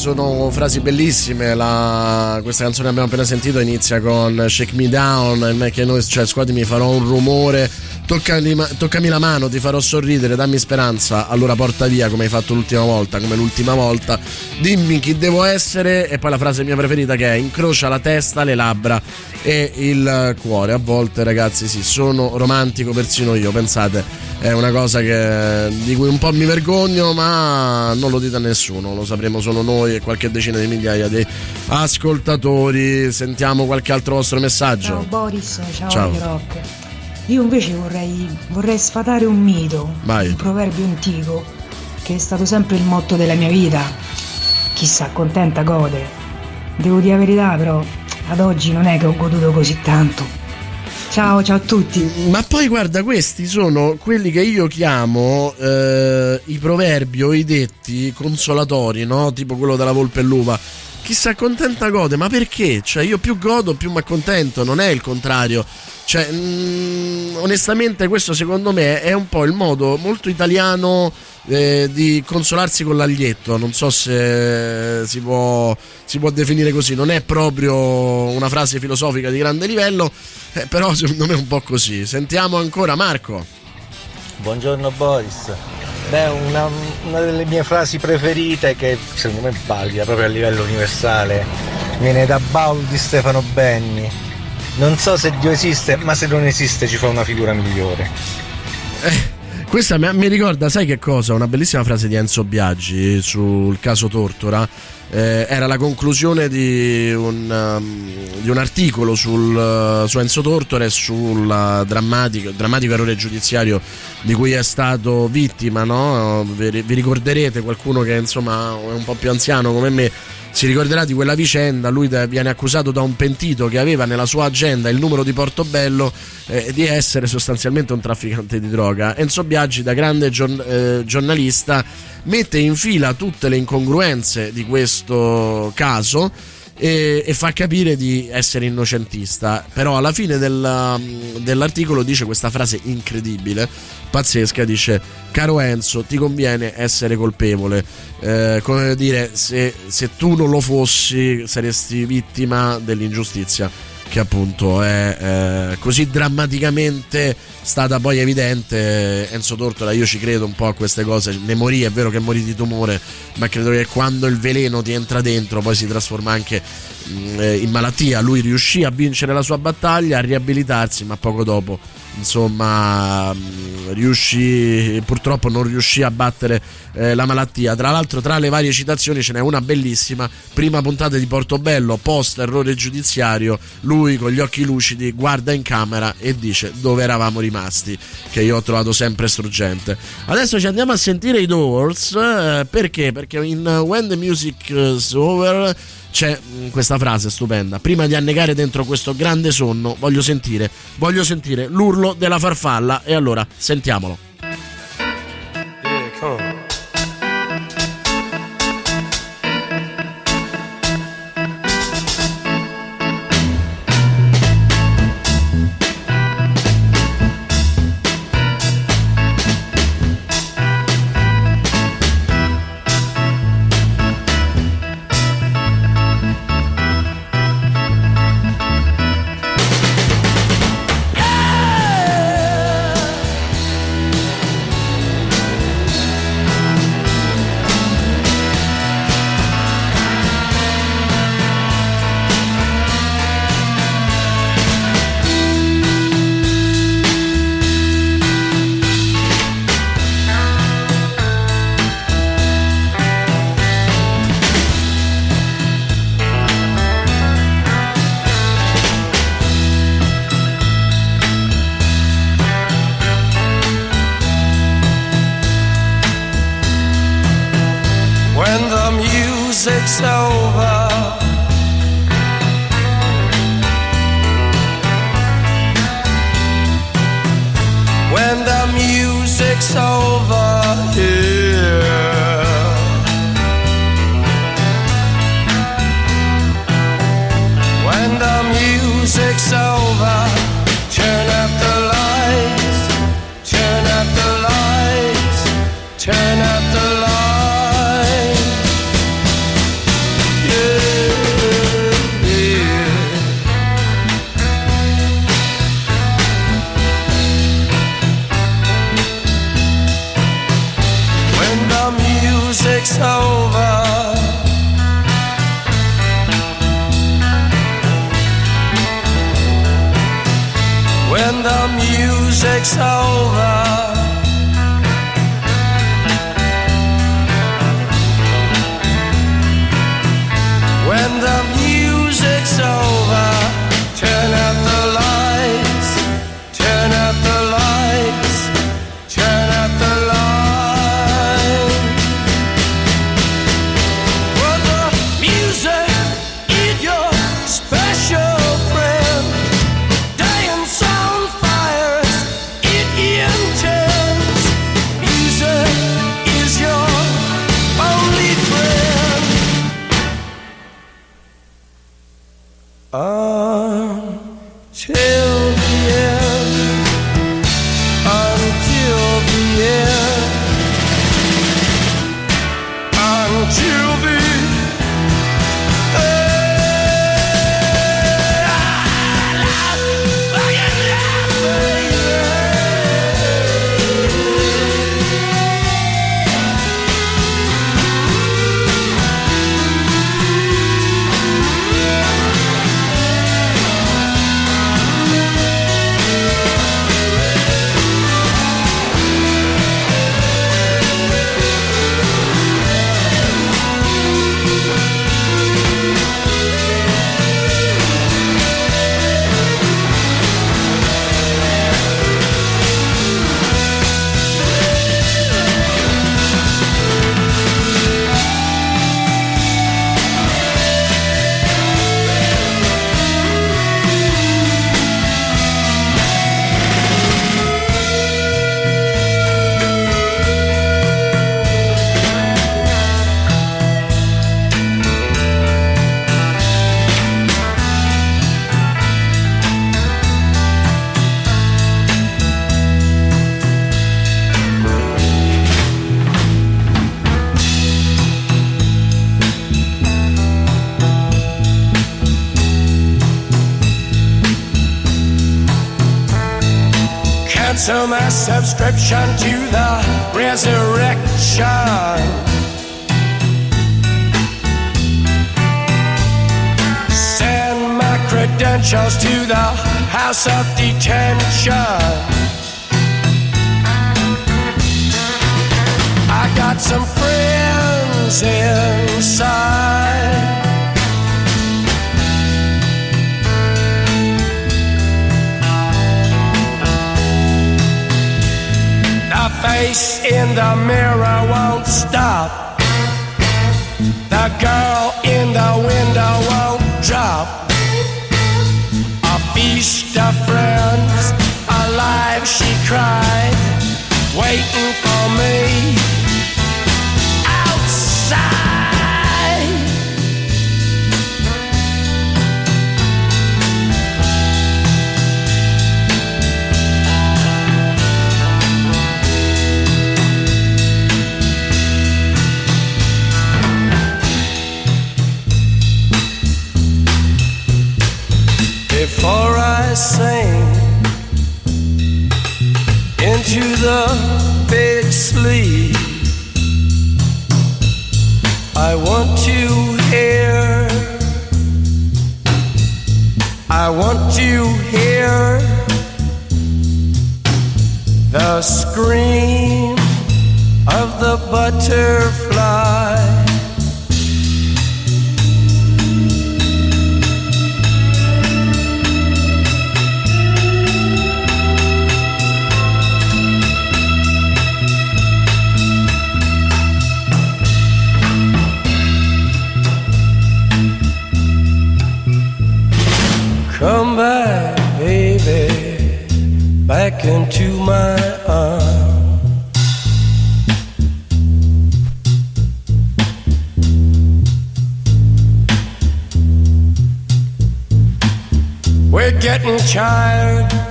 Sono frasi bellissime. La... Questa canzone che abbiamo appena sentito inizia con Shake Me Down, Make a Noise, cioè scuotimi, farò un rumore. Toccami, toccami la mano, ti farò sorridere, dammi speranza. Allora porta via come hai fatto l'ultima volta, come l'ultima volta. Dimmi chi devo essere. E poi la frase mia preferita che è incrocia la testa, le labbra e il cuore. A volte, ragazzi, sì, sono romantico persino io. Pensate, è una cosa che, di cui un po' mi vergogno, ma non lo dite a nessuno. Lo sapremo solo noi e qualche decina di migliaia di ascoltatori. Sentiamo qualche altro vostro messaggio. Ciao Boris, ciao, Ciao. Io invece vorrei, vorrei sfatare un mito, Vai. un proverbio antico, che è stato sempre il motto della mia vita. Chi sta contenta gode. Devo dire la verità, però ad oggi non è che ho goduto così tanto. Ciao, ciao a tutti. Ma poi guarda, questi sono quelli che io chiamo eh, i proverbi o i detti consolatori, no? Tipo quello della volpe e l'uva. Chi si accontenta gode, ma perché? Cioè, io più godo, più mi accontento, non è il contrario. Cioè, mm, onestamente, questo secondo me è un po' il modo molto italiano eh, di consolarsi con l'aglietto. Non so se si può, si può definire così. Non è proprio una frase filosofica di grande livello, eh, però secondo me è un po' così. Sentiamo ancora Marco. Buongiorno Boris. Beh, una, una delle mie frasi preferite che secondo me è valida proprio a livello universale viene da Baul di Stefano Benni. Non so se Dio esiste, ma se non esiste ci fa una figura migliore. Questa mi, mi ricorda, sai che cosa? Una bellissima frase di Enzo Biaggi sul caso Tortora. Eh, era la conclusione di un, um, di un articolo sul, uh, su Enzo Tortora e sul drammatico, drammatico errore giudiziario di cui è stato vittima. No? Vi, vi ricorderete qualcuno che insomma è un po' più anziano come me si ricorderà di quella vicenda, lui viene accusato da un pentito che aveva nella sua agenda il numero di Portobello eh, di essere sostanzialmente un trafficante di droga. Enzo Biaggi, da grande giorn- eh, giornalista, mette in fila tutte le incongruenze di questo caso e, e fa capire di essere innocentista. Però alla fine del, dell'articolo dice questa frase incredibile, pazzesca, dice caro Enzo ti conviene essere colpevole, eh, come dire se, se tu non lo fossi saresti vittima dell'ingiustizia che appunto è eh, così drammaticamente stata poi evidente Enzo Tortora io ci credo un po' a queste cose ne morì è vero che morì di tumore ma credo che quando il veleno ti entra dentro poi si trasforma anche mh, eh, in malattia. Lui riuscì a vincere la sua battaglia a riabilitarsi ma poco dopo insomma mh, riuscì purtroppo non riuscì a battere eh, la malattia. Tra l'altro tra le varie citazioni ce n'è una bellissima. Prima puntata di Portobello post errore giudiziario lui con gli occhi lucidi guarda in camera e dice dove eravamo rimasti che io ho trovato sempre struggente. Adesso ci andiamo a sentire i Doors eh, perché? Perché in When the Music is Over c'è mm, questa frase stupenda. Prima di annegare dentro questo grande sonno, voglio sentire, voglio sentire l'urlo della farfalla. E allora sentiamolo.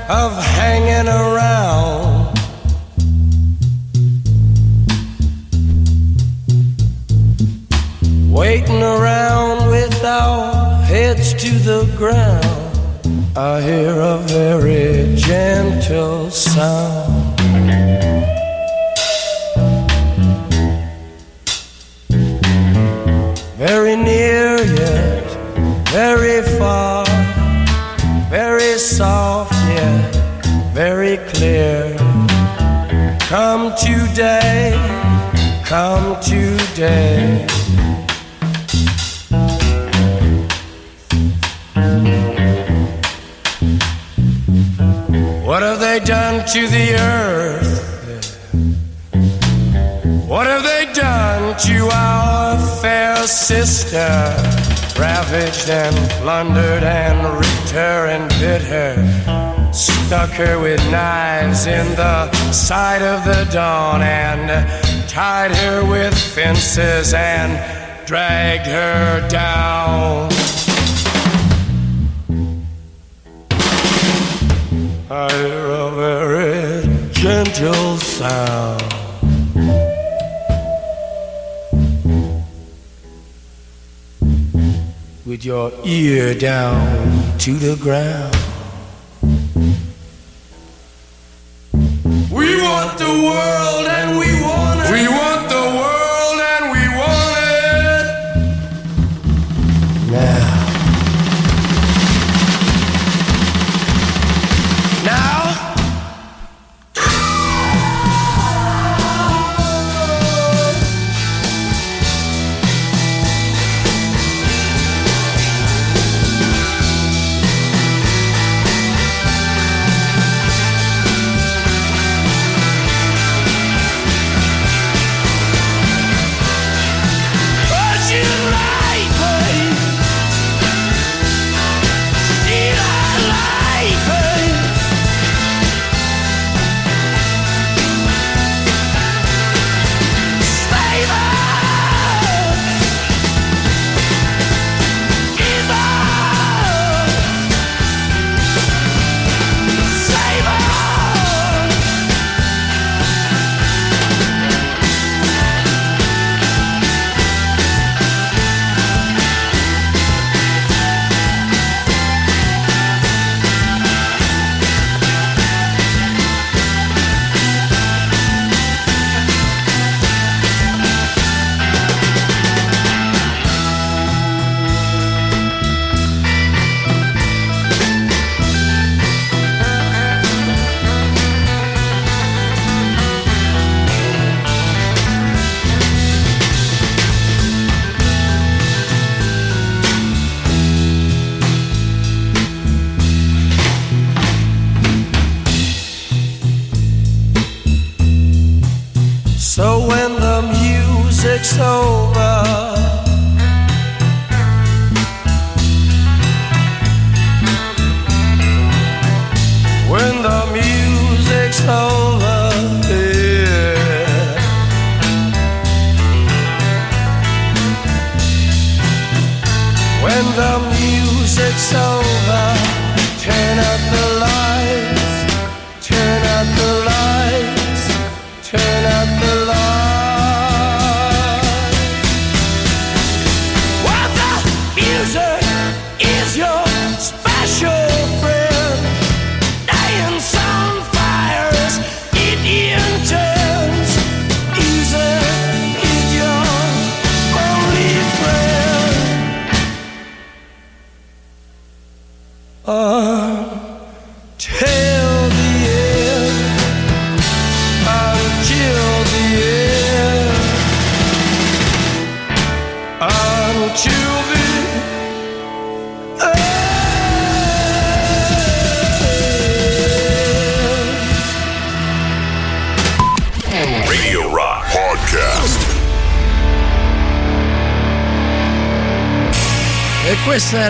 of hanging around. and plundered and ripped her and bit her. Stuck her with knives in the side of the dawn and tied her with fences and dragged her down. I hear a very gentle sound With your ear down to the ground.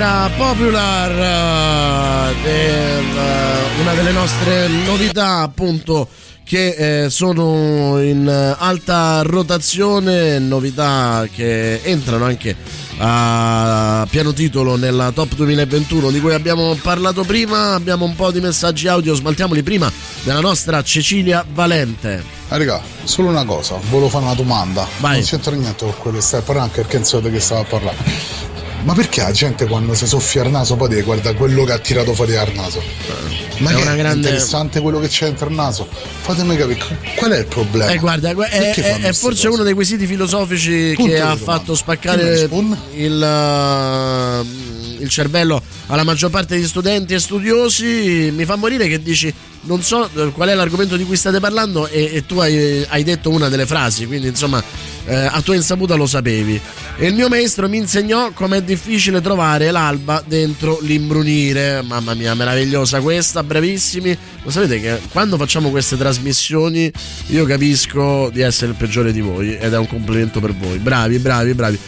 Era Popular, del, uh, una delle nostre novità appunto che eh, sono in alta rotazione, novità che entrano anche a pieno titolo nella top 2021 di cui abbiamo parlato prima. Abbiamo un po' di messaggi audio, smaltiamoli prima della nostra Cecilia Valente. Ah, raga, solo una cosa, volevo fare una domanda. Vai. Non c'entra niente con quello che stai parlando, anche perché non so di che stava a parlare. Ma perché la gente quando si soffia il naso poi deve guardare quello che ha tirato fuori dal naso? Ma È che una è grande- interessante quello che c'è dentro il naso? Fatemi capire, qual è il problema? Eh, guarda, è, è- è forse cose? uno dei quesiti filosofici Punto che di ha domanda. fatto spaccare il, uh, il cervello alla maggior parte degli studenti e studiosi. Mi fa morire che dici non so eh, qual è l'argomento di cui state parlando e, e tu hai, hai detto una delle frasi, quindi insomma eh, a tua insaputa lo sapevi. E il mio maestro mi insegnò com'è difficile trovare l'alba dentro l'imbrunire. Mamma mia, meravigliosa questa, bravissimi. Lo sapete che quando facciamo queste trasmissioni io capisco di essere il peggiore di voi ed è un complimento per voi. Bravi, bravi, bravi.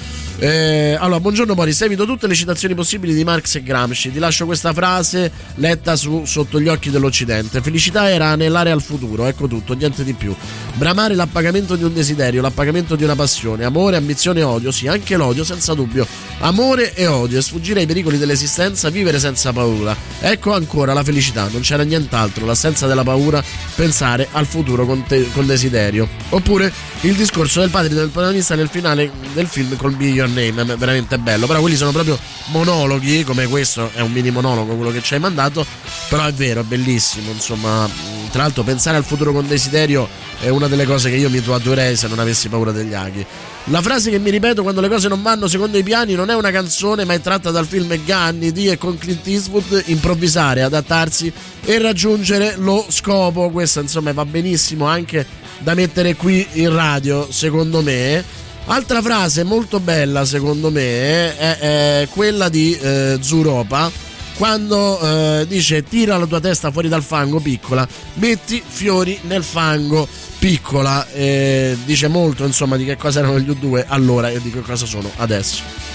Eh, allora, buongiorno Boris, evito tutte le citazioni possibili di Marx e Gramsci. Ti lascio questa frase letta su Sotto gli occhi dell'Occidente. Felicità era anelare al futuro, ecco tutto, niente di più. Bramare l'appagamento di un desiderio, l'appagamento di una passione, amore, ambizione e odio, sì, anche l'odio, senza dubbio. Amore e odio, e sfuggire ai pericoli dell'esistenza, vivere senza paura. Ecco ancora la felicità, non c'era nient'altro, l'assenza della paura, pensare al futuro con, te- con desiderio. Oppure il discorso del padre del protagonista nel finale del film col Your Name, è veramente bello, però quelli sono proprio monologhi, come questo è un mini monologo quello che ci hai mandato, però è vero, è bellissimo, insomma, mh, tra l'altro pensare al futuro con desiderio è una delle cose che io mi tatuerei se non avessi paura degli aghi. La frase che mi ripeto quando le cose non vanno secondo i piani non è una canzone, ma è tratta dal film Ganni di e con Clint Eastwood, improvvisare, adattarsi e raggiungere lo scopo. Questa insomma va benissimo anche da mettere qui in radio, secondo me. Altra frase molto bella, secondo me, è, è quella di eh, Zuropa quando eh, dice tira la tua testa fuori dal fango piccola, metti fiori nel fango piccola. Eh, dice molto insomma di che cosa erano gli U2 allora e di che cosa sono adesso.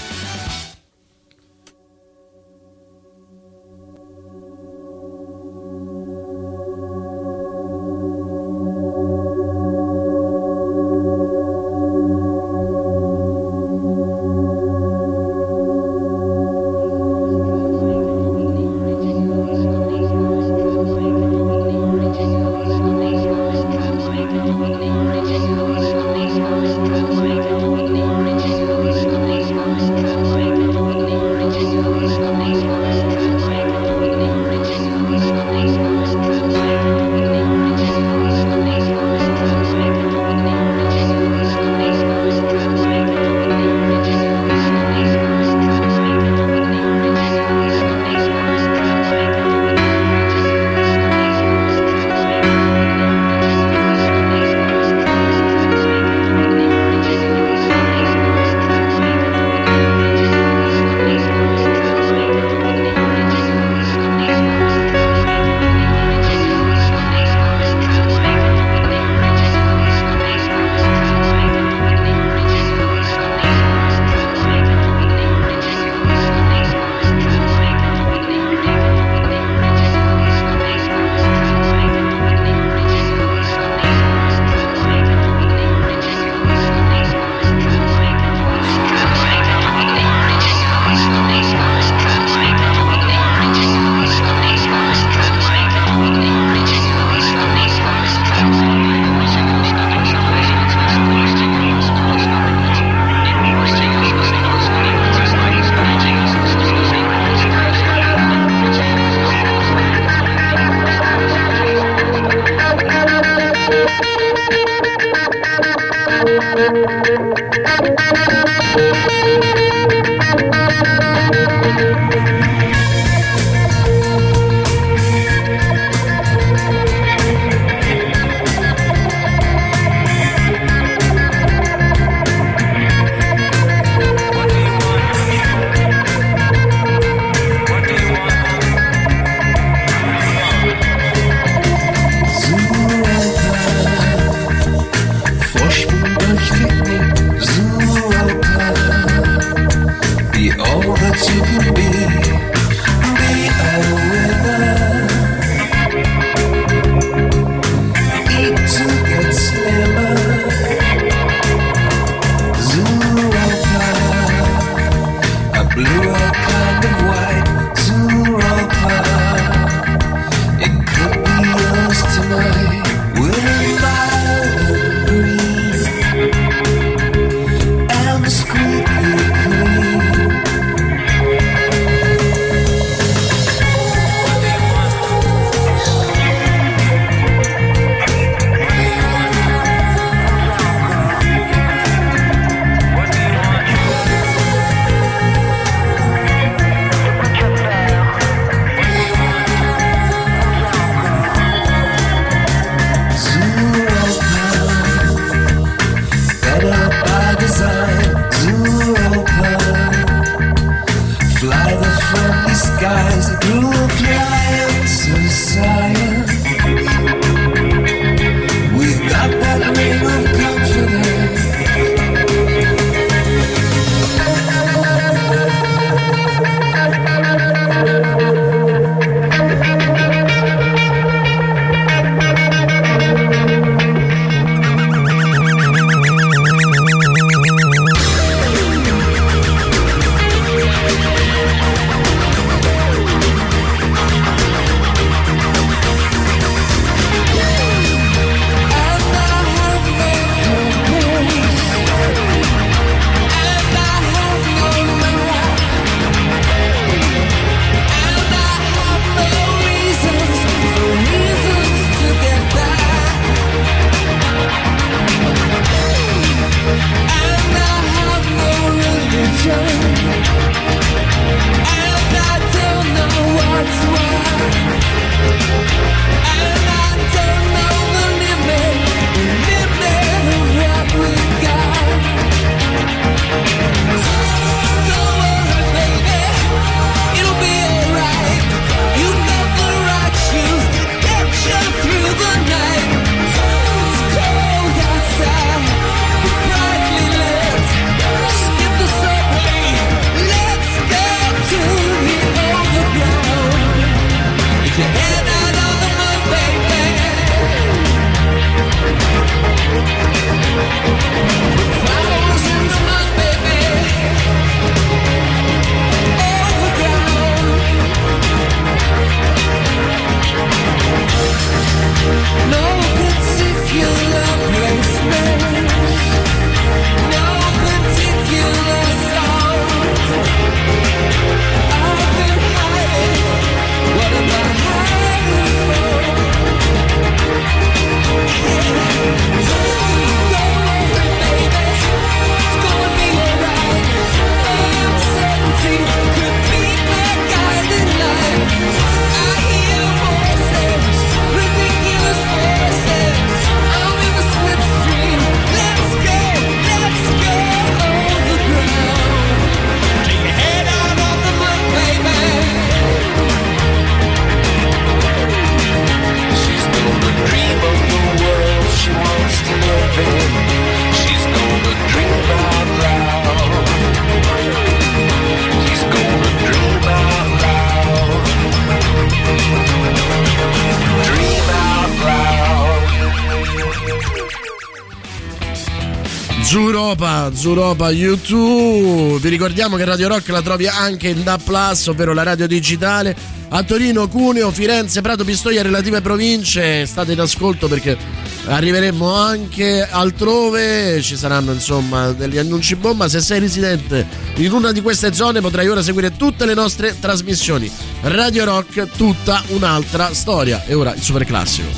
Zuropa YouTube. Vi ricordiamo che Radio Rock la trovi anche in DA Plus, ovvero la radio digitale, a Torino, Cuneo, Firenze, Prato, Pistoia, relative province. State in ascolto perché arriveremo anche altrove, ci saranno insomma degli annunci bomba. Se sei residente in una di queste zone potrai ora seguire tutte le nostre trasmissioni. Radio Rock, tutta un'altra storia. E ora il super classico.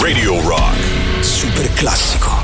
Radio Rock. Super classico.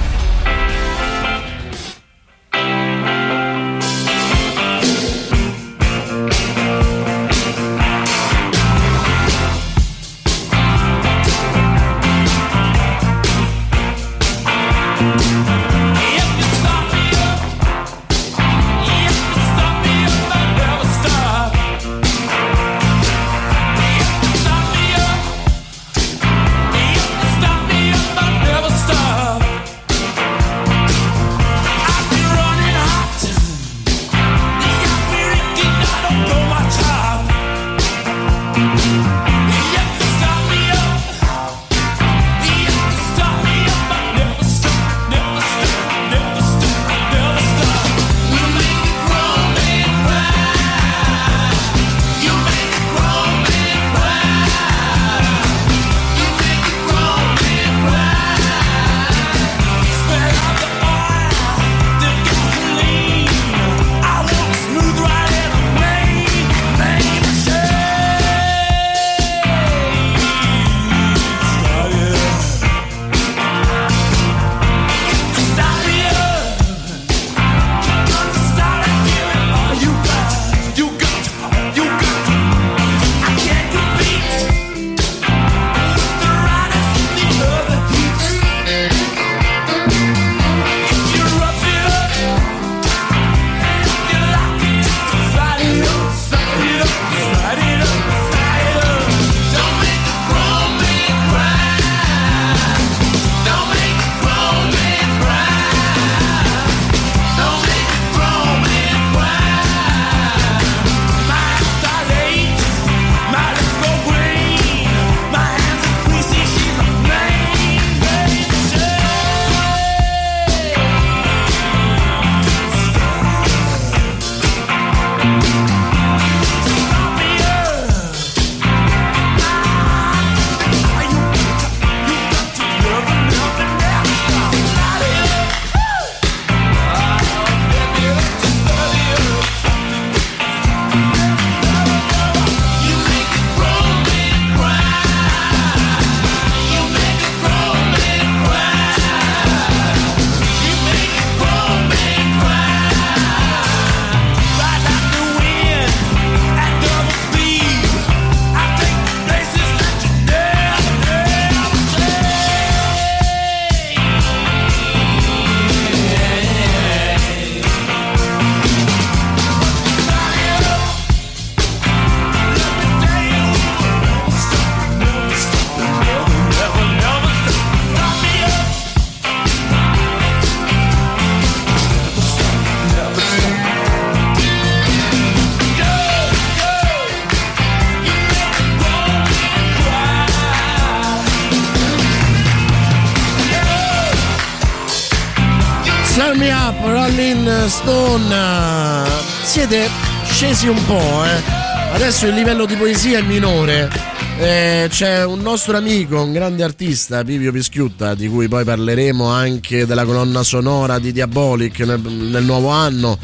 Rolling Stone. Siete scesi un po', eh. Adesso il livello di poesia è minore. Eh, c'è un nostro amico, un grande artista, Pivio Pischiutta, di cui poi parleremo anche della colonna sonora di Diabolic nel, nel nuovo anno.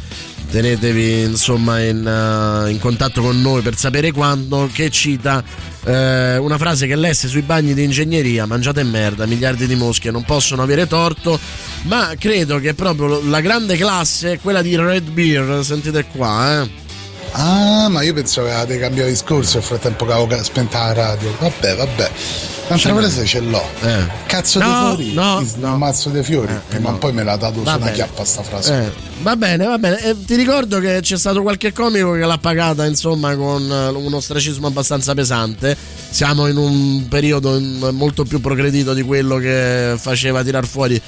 Tenetevi insomma in, uh, in, contatto con noi per sapere quando, che cita eh, una frase che lesse sui bagni di ingegneria, mangiate merda, miliardi di mosche non possono avere torto, ma credo che proprio la grande classe è quella di Red Beer, sentite qua, eh. Ah, ma io pensavo che avevate cambiato discorso nel frattempo che avevo spenta la radio. Vabbè, vabbè. Un'altra frase ce l'ho. Eh. Cazzo No, di fiori. no, un mazzo di fiori. Eh, ma no. poi me l'ha dato Va su una chiappa sta frase. Eh, va bene, va bene. Eh, ti ricordo che c'è stato qualche comico che l'ha pagata, insomma, con eh, un ostracismo abbastanza pesante. Siamo in un periodo mm, molto più progredito di quello che faceva tirar fuori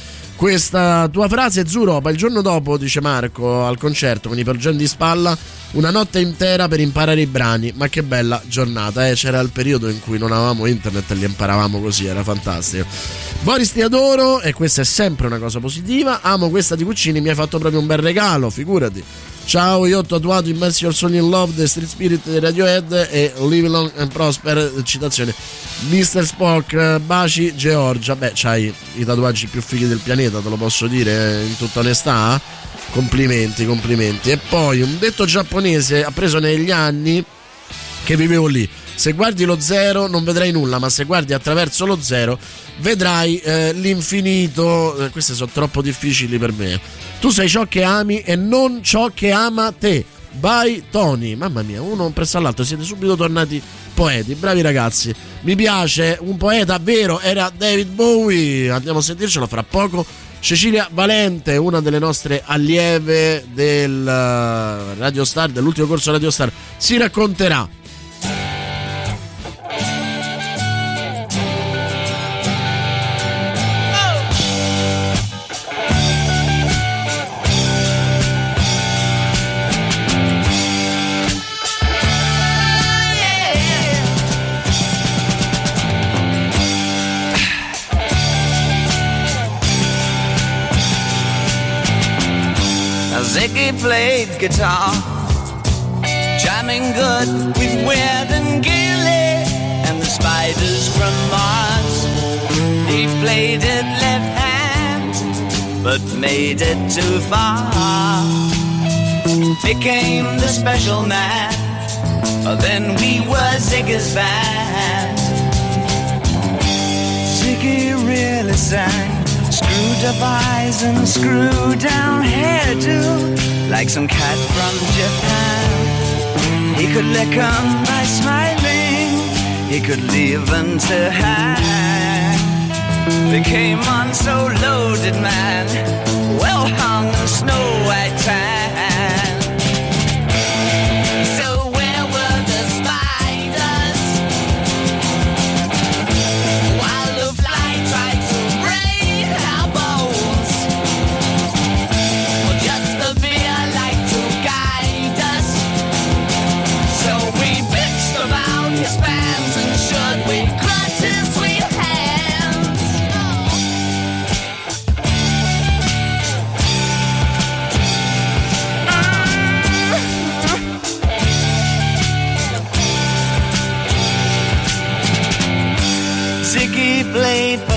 questa tua frase. Zuropa, il giorno dopo, dice Marco, al concerto con i Jam di spalla, una notte intera per imparare i brani, ma che bella giornata, eh? c'era il periodo in cui non avevamo internet e li imparavamo così, era fantastico. Boris ti adoro e questa è sempre una cosa positiva, amo questa di Cuccini, mi hai fatto proprio un bel regalo, figurati. Ciao, io ho tatuato Immerse Your Soul in Love, The Street Spirit di Radiohead e Live Long and Prosper, citazione Mr. Spock, baci Georgia. Beh, c'hai i tatuaggi più fighi del pianeta, te lo posso dire in tutta onestà. Complimenti, complimenti. E poi un detto giapponese appreso negli anni che vivevo lì. Se guardi lo zero non vedrai nulla, ma se guardi attraverso lo zero vedrai eh, l'infinito. Eh, queste sono troppo difficili per me. Tu sei ciò che ami e non ciò che ama te. By Tony. Mamma mia, uno presso all'altro. Siete subito tornati poeti. Bravi ragazzi. Mi piace. Un poeta vero era David Bowie. Andiamo a sentircelo fra poco. Cecilia Valente, una delle nostre allieve del eh, Radio Star, dell'ultimo corso Radio Star, si racconterà played guitar, jamming good with Weird and Gilly and the spiders from Mars. He played it left hand, but made it too far. Became the special man, oh, then we were Ziggy's band. Ziggy really sang Eyes and screw down hairdo Like some cat from Japan. He could lick 'em by smiling He could leave them to hang. Became on so loaded man Well hung in snow white tan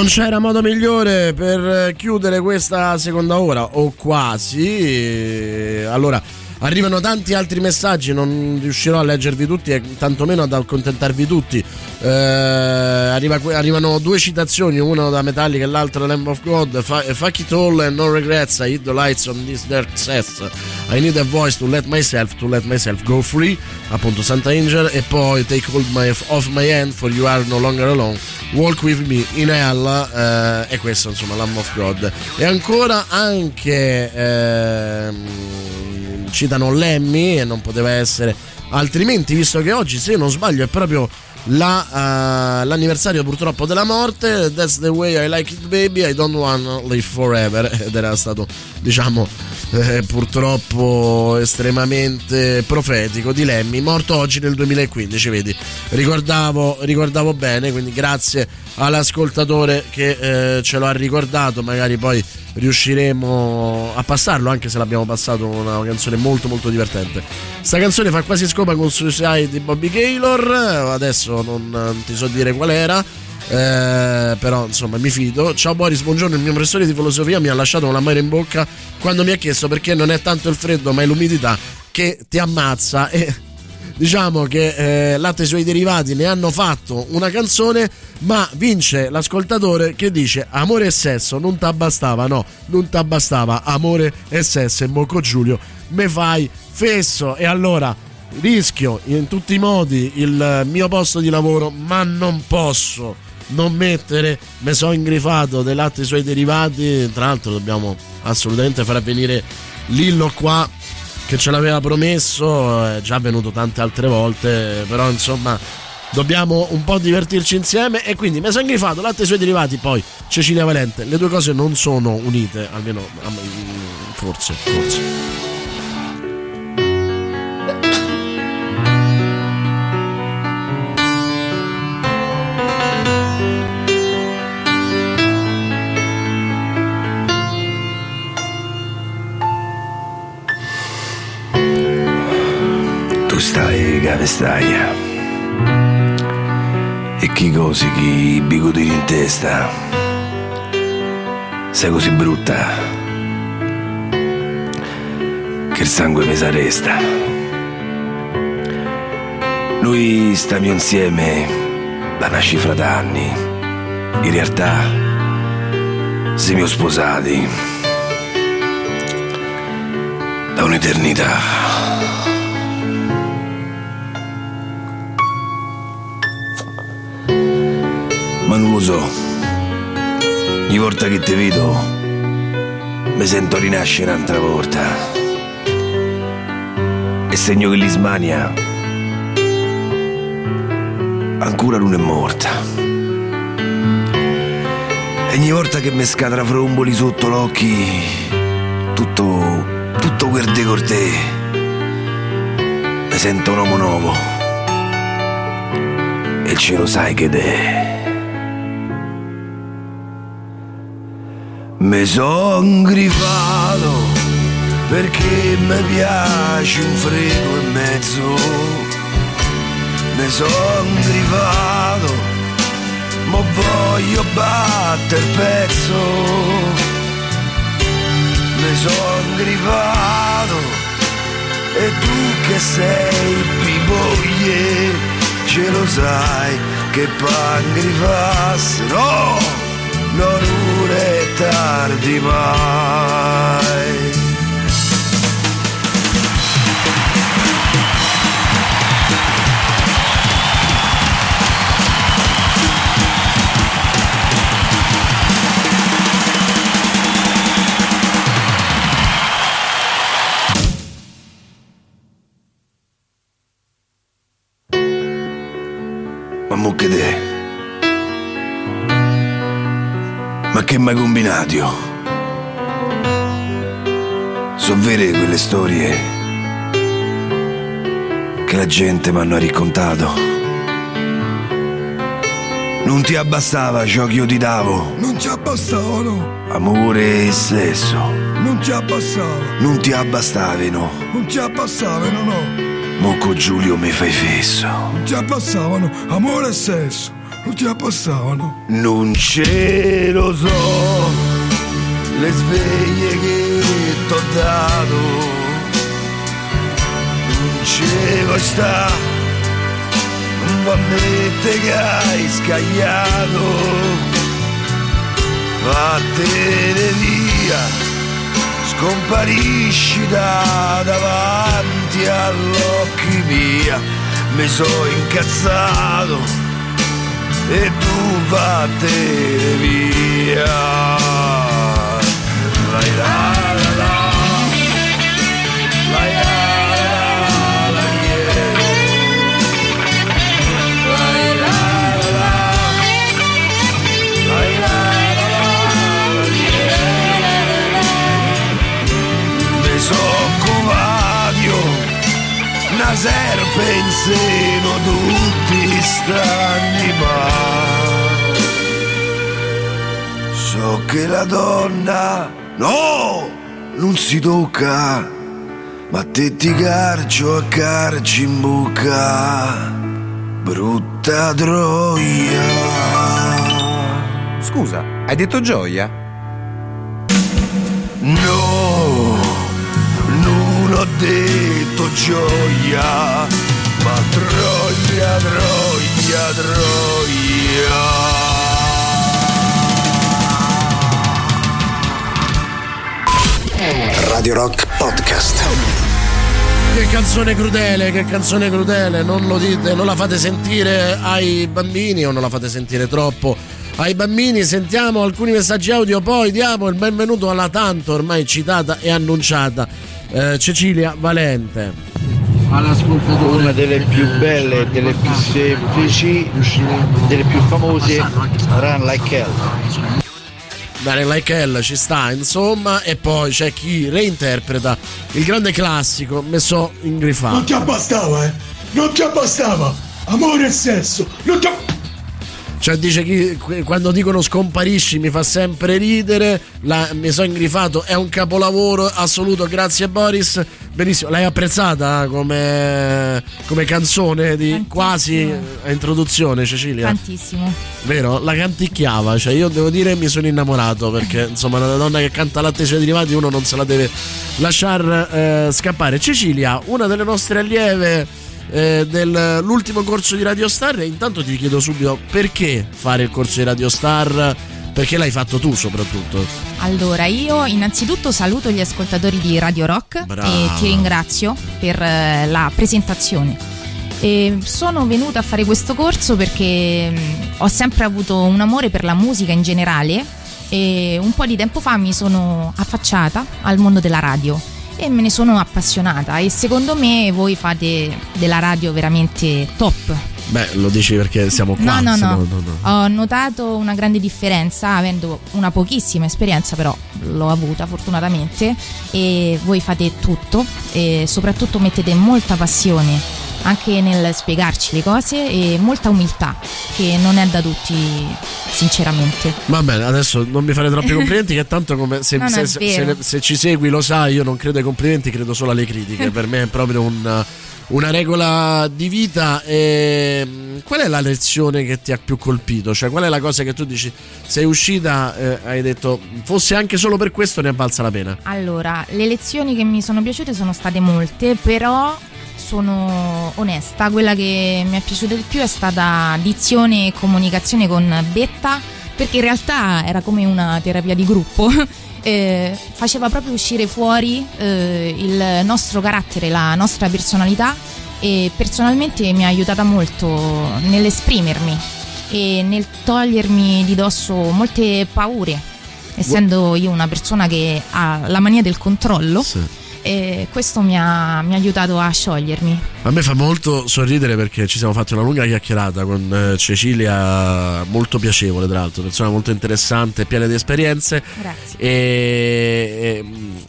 Non c'era modo migliore per chiudere questa seconda ora, o quasi. Allora, arrivano tanti altri messaggi, non riuscirò a leggervi tutti e tantomeno ad accontentarvi tutti. Eh, arriva- arrivano due citazioni, una da Metallica e l'altra da Lamb of God. Fuck it all and no regrets. I hit the lights on this dark cess. I need a voice to let myself, to let myself go free. Appunto Santa Angel. E poi Take hold my, off my hand for you are no longer alone. Walk with me in hell. eh, e questo insomma Lamb of God. E ancora anche... ehm, citano Lemmy e non poteva essere altrimenti visto che oggi se non sbaglio è proprio la, uh, l'anniversario purtroppo della morte. That's the way I like it baby. I don't wanna live forever. Ed era stato diciamo eh, purtroppo estremamente profetico di Lemmy morto oggi nel 2015 vedi. Ricordavo, ricordavo bene quindi grazie all'ascoltatore che eh, ce lo ha ricordato magari poi riusciremo a passarlo anche se l'abbiamo passato una canzone molto molto divertente. Sta canzone fa quasi scopa con Suicide di Bobby Gaylor. Adesso non, ti so dire qual era eh, però insomma mi fido. Ciao Boris buongiorno. Il mio professore di filosofia mi ha lasciato una mano in bocca quando mi ha chiesto perché non è tanto il freddo ma è l'umidità che ti ammazza. E diciamo che eh, latte e i suoi derivati ne hanno fatto una canzone ma vince l'ascoltatore che dice amore e sesso non t'abbastava no non t'abbastava amore e sesso e Moco Giulio me fai fesso. E allora rischio in tutti i modi il mio posto di lavoro ma non posso non mettere me so ingrifato dei latte e i suoi derivati. Tra l'altro dobbiamo assolutamente far avvenire Lillo qua che ce l'aveva promesso è già venuto tante altre volte però insomma dobbiamo un po' divertirci insieme. E quindi me so ingrifato latte e i suoi derivati poi Cecilia Valente. Le due cose non sono unite almeno forse forse stai. E chi cosi, chi bigotini in testa. Sei così brutta che il sangue mi s'arresta. Noi stiamo insieme da una cifra d'anni. In realtà siamo sposati da un'eternità. Ma non lo so. Ogni volta che ti vedo mi sento rinascere un'altra volta. E segno che l'Ismania ancora non è morta. E ogni volta che mi scadra fromboli sotto l'occhi, tutto, tutto quel decortè, mi sento un uomo nuovo. E ce lo sai che è. Mi son grifato perché mi piace un frego e mezzo. Mi son grifato, ma voglio battere il pezzo. Mi son grifato e tu che sei piboglie, ce lo sai che pangrifasse. No! non è tardi mai. Che mai combinato? So vere quelle storie che la gente mi hanno raccontato. Non ti abbastava ciò che io ti davo. Non ti abbastavano. Amore e sesso. Non ti abbassava. Non ti abbastavano. Non ti abbassavano, no. Moco Giulio mi fai fesso. Non ti abbassavano. Amore e sesso non ti abbassavano. Non ce lo so, le sveglie che t'ho dato, non ce lo sta, non va che hai scagliato, vattene via, scomparisci da davanti all'occhi mia, mi sono incazzato e tu vattene via. La la una serpe in seno tutti stanni ma so che la donna no non si tocca ma te ti carcio a carci in bocca brutta troia Scusa, hai detto gioia? No, non ho detto gioia, ma troia, troia, troia. Radio Rock Podcast. Che canzone crudele, che canzone crudele, non lo dite, non la fate sentire ai bambini o non la fate sentire troppo ai bambini. Sentiamo alcuni messaggi audio, poi diamo il benvenuto alla tanto ormai citata e annunciata eh, Cecilia Valente. Una delle più belle, delle più semplici, delle più famose, Run Like Hell. Bene, Like Hell ci sta, insomma, e poi c'è chi reinterpreta il grande classico messo in griffato. Non ti abbastava, eh? Non ti abbastava! Amore e sesso! Non ti abbastava! Cioè dice chi quando dicono scomparisci mi fa sempre ridere, la, mi sono ingrifato, è un capolavoro assoluto, grazie Boris, benissimo, l'hai apprezzata come, come canzone di Tantissimo. quasi a introduzione Cecilia? Tantissimo. Vero? La canticchiava, cioè io devo dire mi sono innamorato perché insomma una donna che canta latte e suoi derivati uno non se la deve lasciare eh, scappare. Cecilia, una delle nostre allieve eh, dell'ultimo corso di Radio Star e intanto ti chiedo subito perché fare il corso di Radio Star perché l'hai fatto tu soprattutto? Allora, io innanzitutto saluto gli ascoltatori di Radio Rock Brava. e ti ringrazio per eh, la presentazione. E sono venuta a fare questo corso perché mh, ho sempre avuto un amore per la musica in generale e un po' di tempo fa mi sono affacciata al mondo della radio e me ne sono appassionata e secondo me voi fate della radio veramente top. Beh, lo dici perché siamo qua. No, no, no, no, no. Ho notato una grande differenza avendo una pochissima esperienza, però l'ho avuta fortunatamente e voi fate tutto e soprattutto mettete molta passione anche nel spiegarci le cose e molta umiltà che non è da tutti sinceramente. Va bene, adesso non mi fare troppi complimenti che tanto come se, No, se- se- se ci segui lo sai, io non credo ai complimenti, credo solo alle critiche. per me è proprio un- una regola di vita. E, mm, qual è la lezione che ti ha più colpito? Cioè, qual è la cosa che tu dici? Sei uscita, eh, hai detto, fosse anche solo per questo ne è valsa la pena. Allora, le lezioni che mi sono piaciute sono state molte, però sono onesta, quella che mi è piaciuta di più è stata dizione e comunicazione con Betta, perché in realtà era come una terapia di gruppo. Eh, faceva proprio uscire fuori eh, il nostro carattere, la nostra personalità e personalmente mi ha aiutata molto nell'esprimermi e nel togliermi di dosso molte paure, essendo io una persona che ha la mania del controllo. E questo mi ha, mi ha aiutato a sciogliermi. A me fa molto sorridere perché ci siamo fatti una lunga chiacchierata con eh, Cecilia, molto piacevole tra l'altro, persona molto interessante, piena di esperienze. Grazie. E,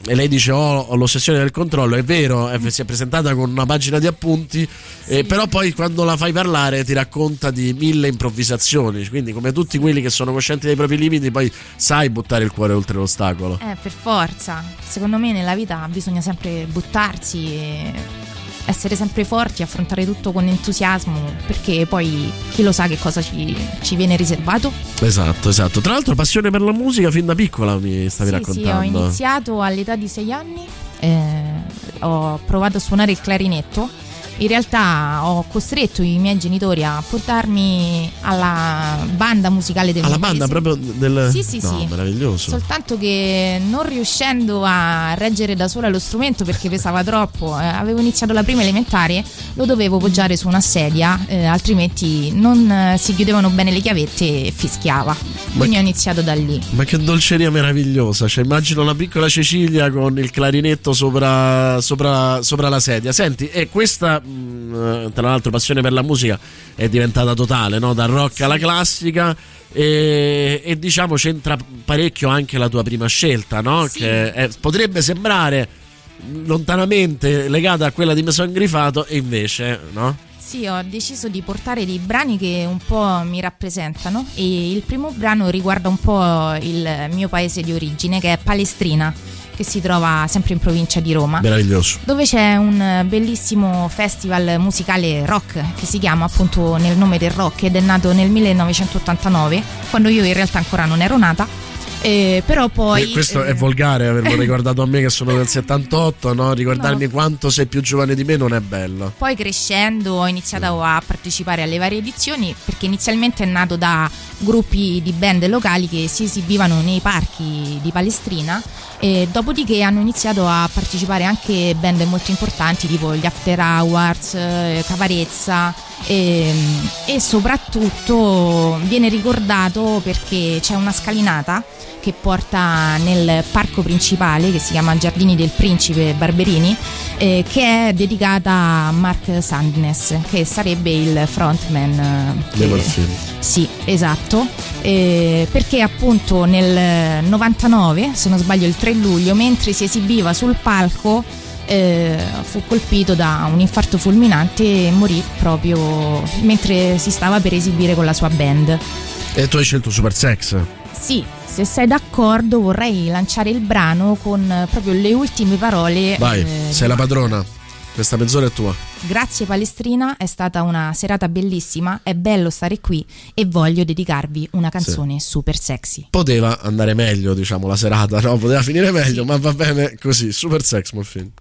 e- lei dice: oh, ho l'ossessione del controllo. È vero, eh, si è presentata con una pagina di appunti, eh, però poi quando la fai parlare ti racconta di mille improvvisazioni. Quindi, come tutti quelli che sono coscienti dei propri limiti, poi sai buttare il cuore oltre l'ostacolo. Eh, per forza. Secondo me nella vita bisogna sempre buttarsi e essere sempre forti, affrontare tutto con entusiasmo, perché poi chi lo sa che cosa ci, ci viene riservato. Esatto, esatto. Tra l'altro, passione per la musica fin da piccola mi stavi Sì, sì, raccontando. ho iniziato all'età di sei anni, eh, ho provato a suonare il clarinetto. In realtà ho costretto i miei genitori a portarmi alla banda musicale del Alla mio banda paese. proprio del. Sì, sì, no, sì. meraviglioso. Soltanto che non riuscendo a reggere da sola lo strumento perché pesava troppo, eh, avevo iniziato la prima elementare, lo dovevo poggiare su una sedia, eh, altrimenti non eh, si chiudevano bene le chiavette e fischiava. Quindi ho iniziato da lì. Ma che dolceria meravigliosa! Cioè, immagino la piccola Cecilia con il clarinetto sopra, sopra, sopra la sedia. Senti, e questa, mh, tra l'altro, passione per la musica è diventata totale, no? Dal rock alla classica. E, e diciamo c'entra parecchio anche la tua prima scelta, no? Che è- potrebbe sembrare lontanamente legata a quella di Mason Grifato e invece, no? Sì, ho deciso di portare dei brani che un po' mi rappresentano e il primo brano riguarda un po' il mio paese di origine che è Palestrina, che si trova sempre in provincia di Roma. Meraviglioso. Dove c'è un bellissimo festival musicale rock che si chiama appunto nel nome del rock ed è nato nel 1989, quando io in realtà ancora non ero nata. Eh, però poi. E questo eh, è volgare averlo ricordato a me che sono del 78, no? Ricordarmi No. quanto sei più giovane di me non è bello. Poi crescendo ho iniziato a partecipare alle varie edizioni perché inizialmente è nato da gruppi di band locali che si esibivano nei parchi di Palestrina e dopodiché hanno iniziato a partecipare anche band molto importanti tipo gli After Hours, eh, Caparezza e, e soprattutto viene ricordato perché c'è una scalinata che porta nel parco principale che si chiama Giardini del Principe Barberini eh, che è dedicata a Mark Sandness che sarebbe il frontman eh, Dei che- sì, esatto, eh, perché appunto nel 99, se non sbaglio il 3 luglio, mentre si esibiva sul palco, eh, fu colpito da un infarto fulminante e morì proprio mentre si stava per esibire con la sua band. E tu hai scelto Super Sex. Sì, se sei d'accordo vorrei lanciare il brano con eh, proprio le ultime parole. Vai, eh, sei la padrona. Questa mezz'ora è tua. Grazie Palestrina, è stata una serata bellissima, è bello stare qui e voglio dedicarvi una canzone super sexy. Poteva andare meglio, diciamo, la serata, no? Poteva finire meglio, ma va bene così. Super Sex, Morfini.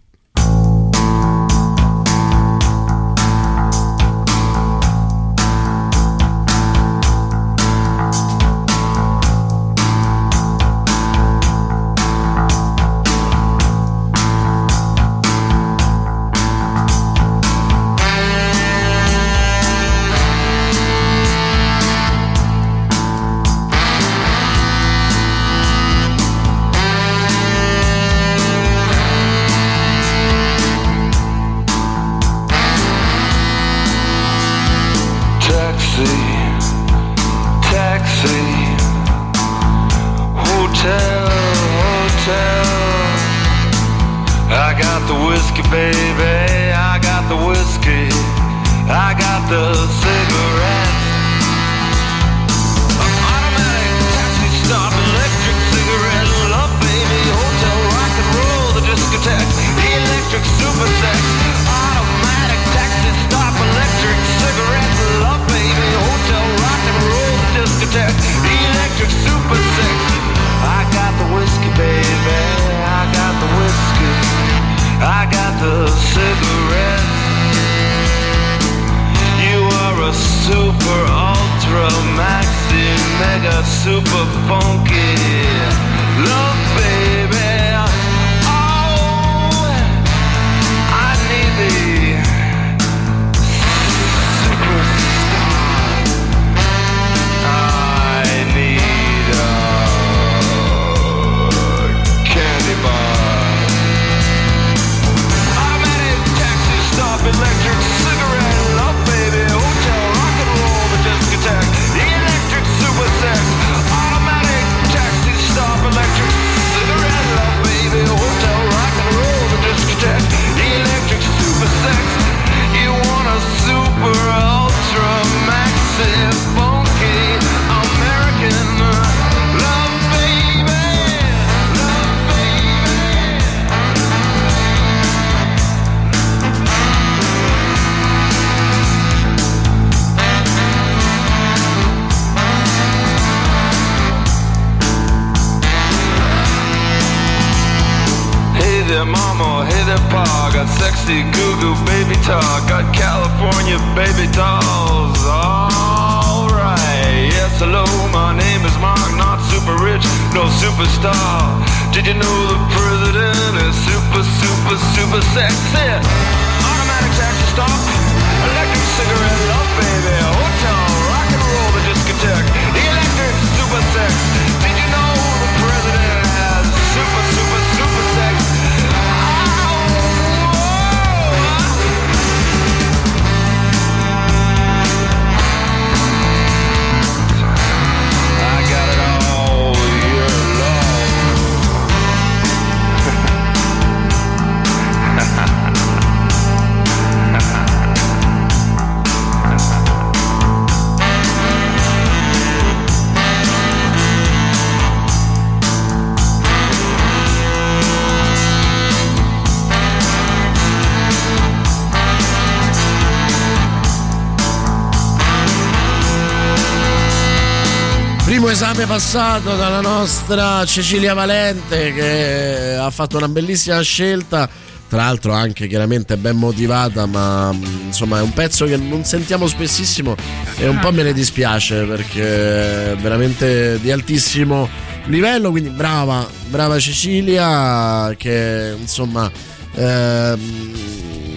Esame passato dalla nostra Cecilia Valente che ha fatto una bellissima scelta tra l'altro anche chiaramente ben motivata ma insomma è un pezzo che non sentiamo spessissimo e un po' me ne dispiace perché è veramente di altissimo livello quindi brava brava Cecilia che insomma ehm,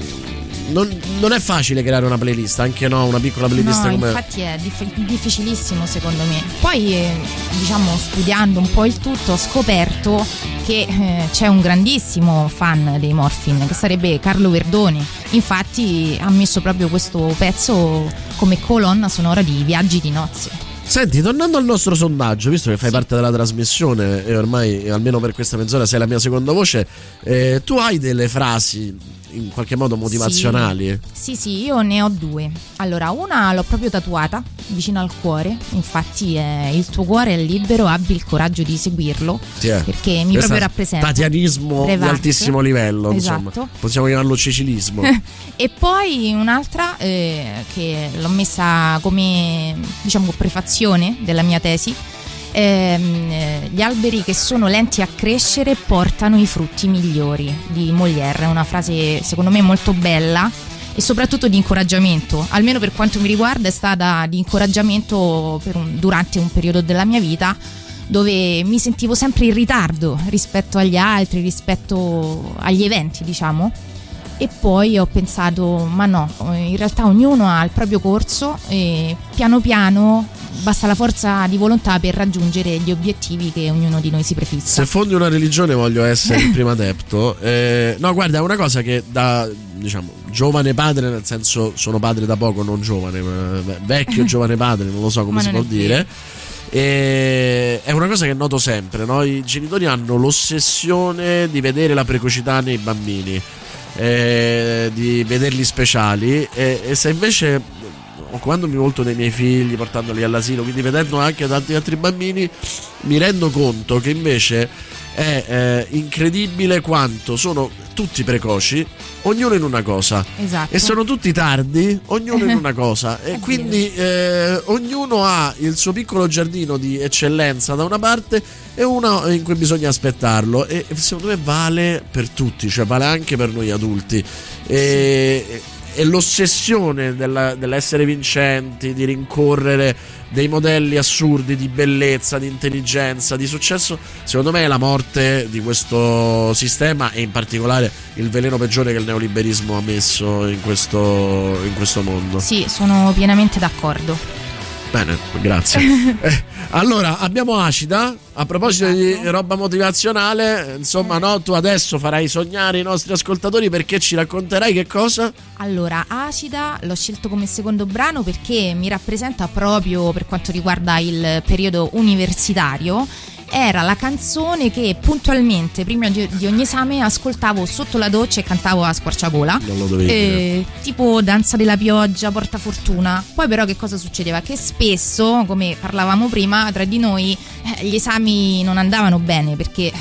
non, non, è facile creare una playlist, anche no, una piccola playlist no, come. Infatti è dif- difficilissimo secondo me. Poi, eh, diciamo, studiando un po' il tutto, ho scoperto che eh, c'è un grandissimo fan dei Morphin, che sarebbe Carlo Verdoni. Infatti ha messo proprio questo pezzo come colonna sonora di Viaggi di nozze. Senti, tornando al nostro sondaggio, visto che fai sì. parte della trasmissione e ormai almeno per questa mezz'ora sei la mia seconda voce, eh, tu hai delle frasi in qualche modo motivazionali? Sì. sì, sì, io ne ho due. Allora, una l'ho proprio tatuata vicino al cuore, infatti è il tuo cuore è libero, abbi il coraggio di seguirlo, sì, perché mi proprio rappresenta. Tatianismo di altissimo livello, esatto. insomma. Possiamo chiamarlo cecilismo. e poi un'altra eh, che l'ho messa come diciamo prefazione della mia tesi ehm, eh, gli alberi che sono lenti a crescere portano i frutti migliori di Molière, è una frase secondo me molto bella e soprattutto di incoraggiamento, almeno per quanto mi riguarda è stata di incoraggiamento un, durante un periodo della mia vita dove mi sentivo sempre in ritardo rispetto agli altri, rispetto agli eventi, diciamo. E poi ho pensato, ma no, in realtà ognuno ha il proprio corso e piano piano basta la forza di volontà per raggiungere gli obiettivi che ognuno di noi si prefissa. Se fondi una religione voglio essere il primo adepto. Eh, no, guarda, è una cosa che da diciamo giovane padre, nel senso sono padre da poco, non giovane, vecchio giovane padre, non lo so come si può dire. E è una cosa che noto sempre, no? i genitori hanno l'ossessione di vedere la precocità nei bambini, eh, di vederli speciali e, e se invece occupandomi molto dei miei figli, portandoli all'asilo, quindi vedendo anche tanti altri bambini, mi rendo conto che invece è eh, incredibile quanto sono tutti precoci, ognuno in una cosa. Esatto. E sono tutti tardi, ognuno in una cosa. E quindi eh, ognuno ha il suo piccolo giardino di eccellenza da una parte e uno in cui bisogna aspettarlo. E secondo me vale per tutti, cioè vale anche per noi adulti. E, sì e l'ossessione della, dell'essere vincenti, di rincorrere dei modelli assurdi di bellezza, di intelligenza, di successo, secondo me è la morte di questo sistema e in particolare il veleno peggiore che il neoliberismo ha messo in questo, in questo mondo. Sì, sono pienamente d'accordo. Bene, grazie. eh, allora, abbiamo Acida. A proposito di esatto. roba motivazionale, insomma, no, tu adesso farai sognare i nostri ascoltatori perché ci racconterai che cosa? Allora, Acida l'ho scelto come secondo brano perché mi rappresenta proprio per quanto riguarda il periodo universitario era la canzone che puntualmente prima di, ogni esame ascoltavo sotto la doccia e cantavo a squarciagola. Non lo dovevi eh, Tipo Danza della pioggia, Porta Fortuna. Poi però che cosa succedeva? Che spesso, come parlavamo prima, tra di noi eh, gli esami non andavano bene perché eh,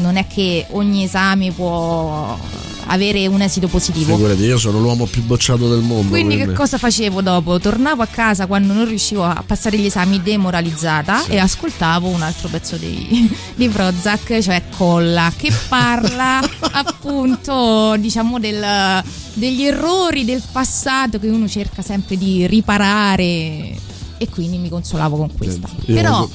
non è che ogni esame può avere un esito positivo. Figurati, io sono l'uomo più bocciato del mondo. Quindi, quindi, che cosa facevo dopo? Tornavo a casa quando non riuscivo a passare gli esami demoralizzata sì. e ascoltavo un altro pezzo di, di Prozac, cioè Colla, che parla appunto, diciamo, del, degli errori del passato che uno cerca sempre di riparare e quindi mi consolavo con questa. Io Però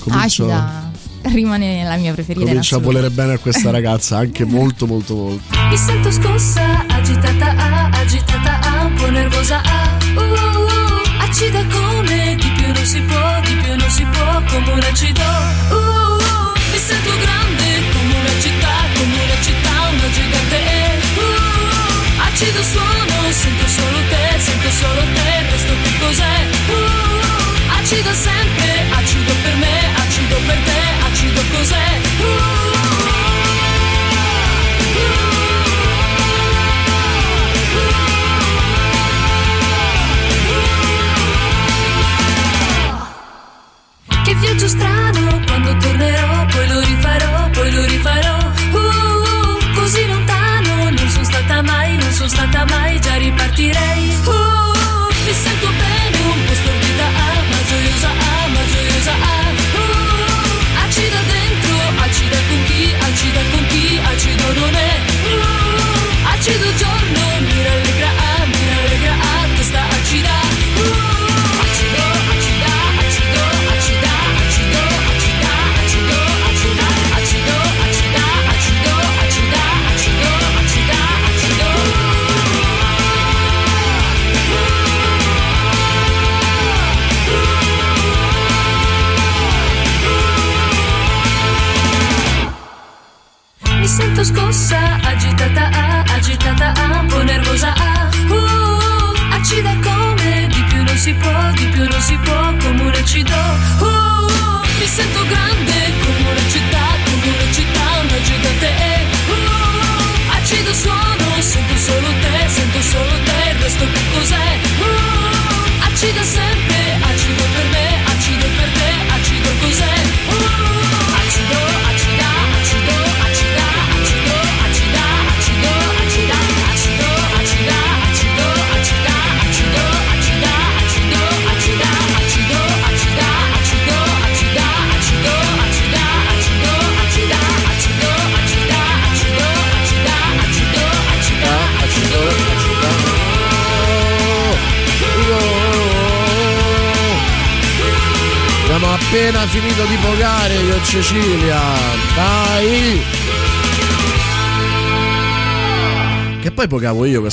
comincio... acida rimane la mia preferita. Comincia a volere bene a questa ragazza, anche molto molto molto. Mi sento scossa, agitata, ah, agitata, ah, un po' nervosa, ah, uh, uh, uh, acida come di più non si può, di più non si può, come un acido, uh, uh, uh, mi sento grande come una città, come una città, una gigante,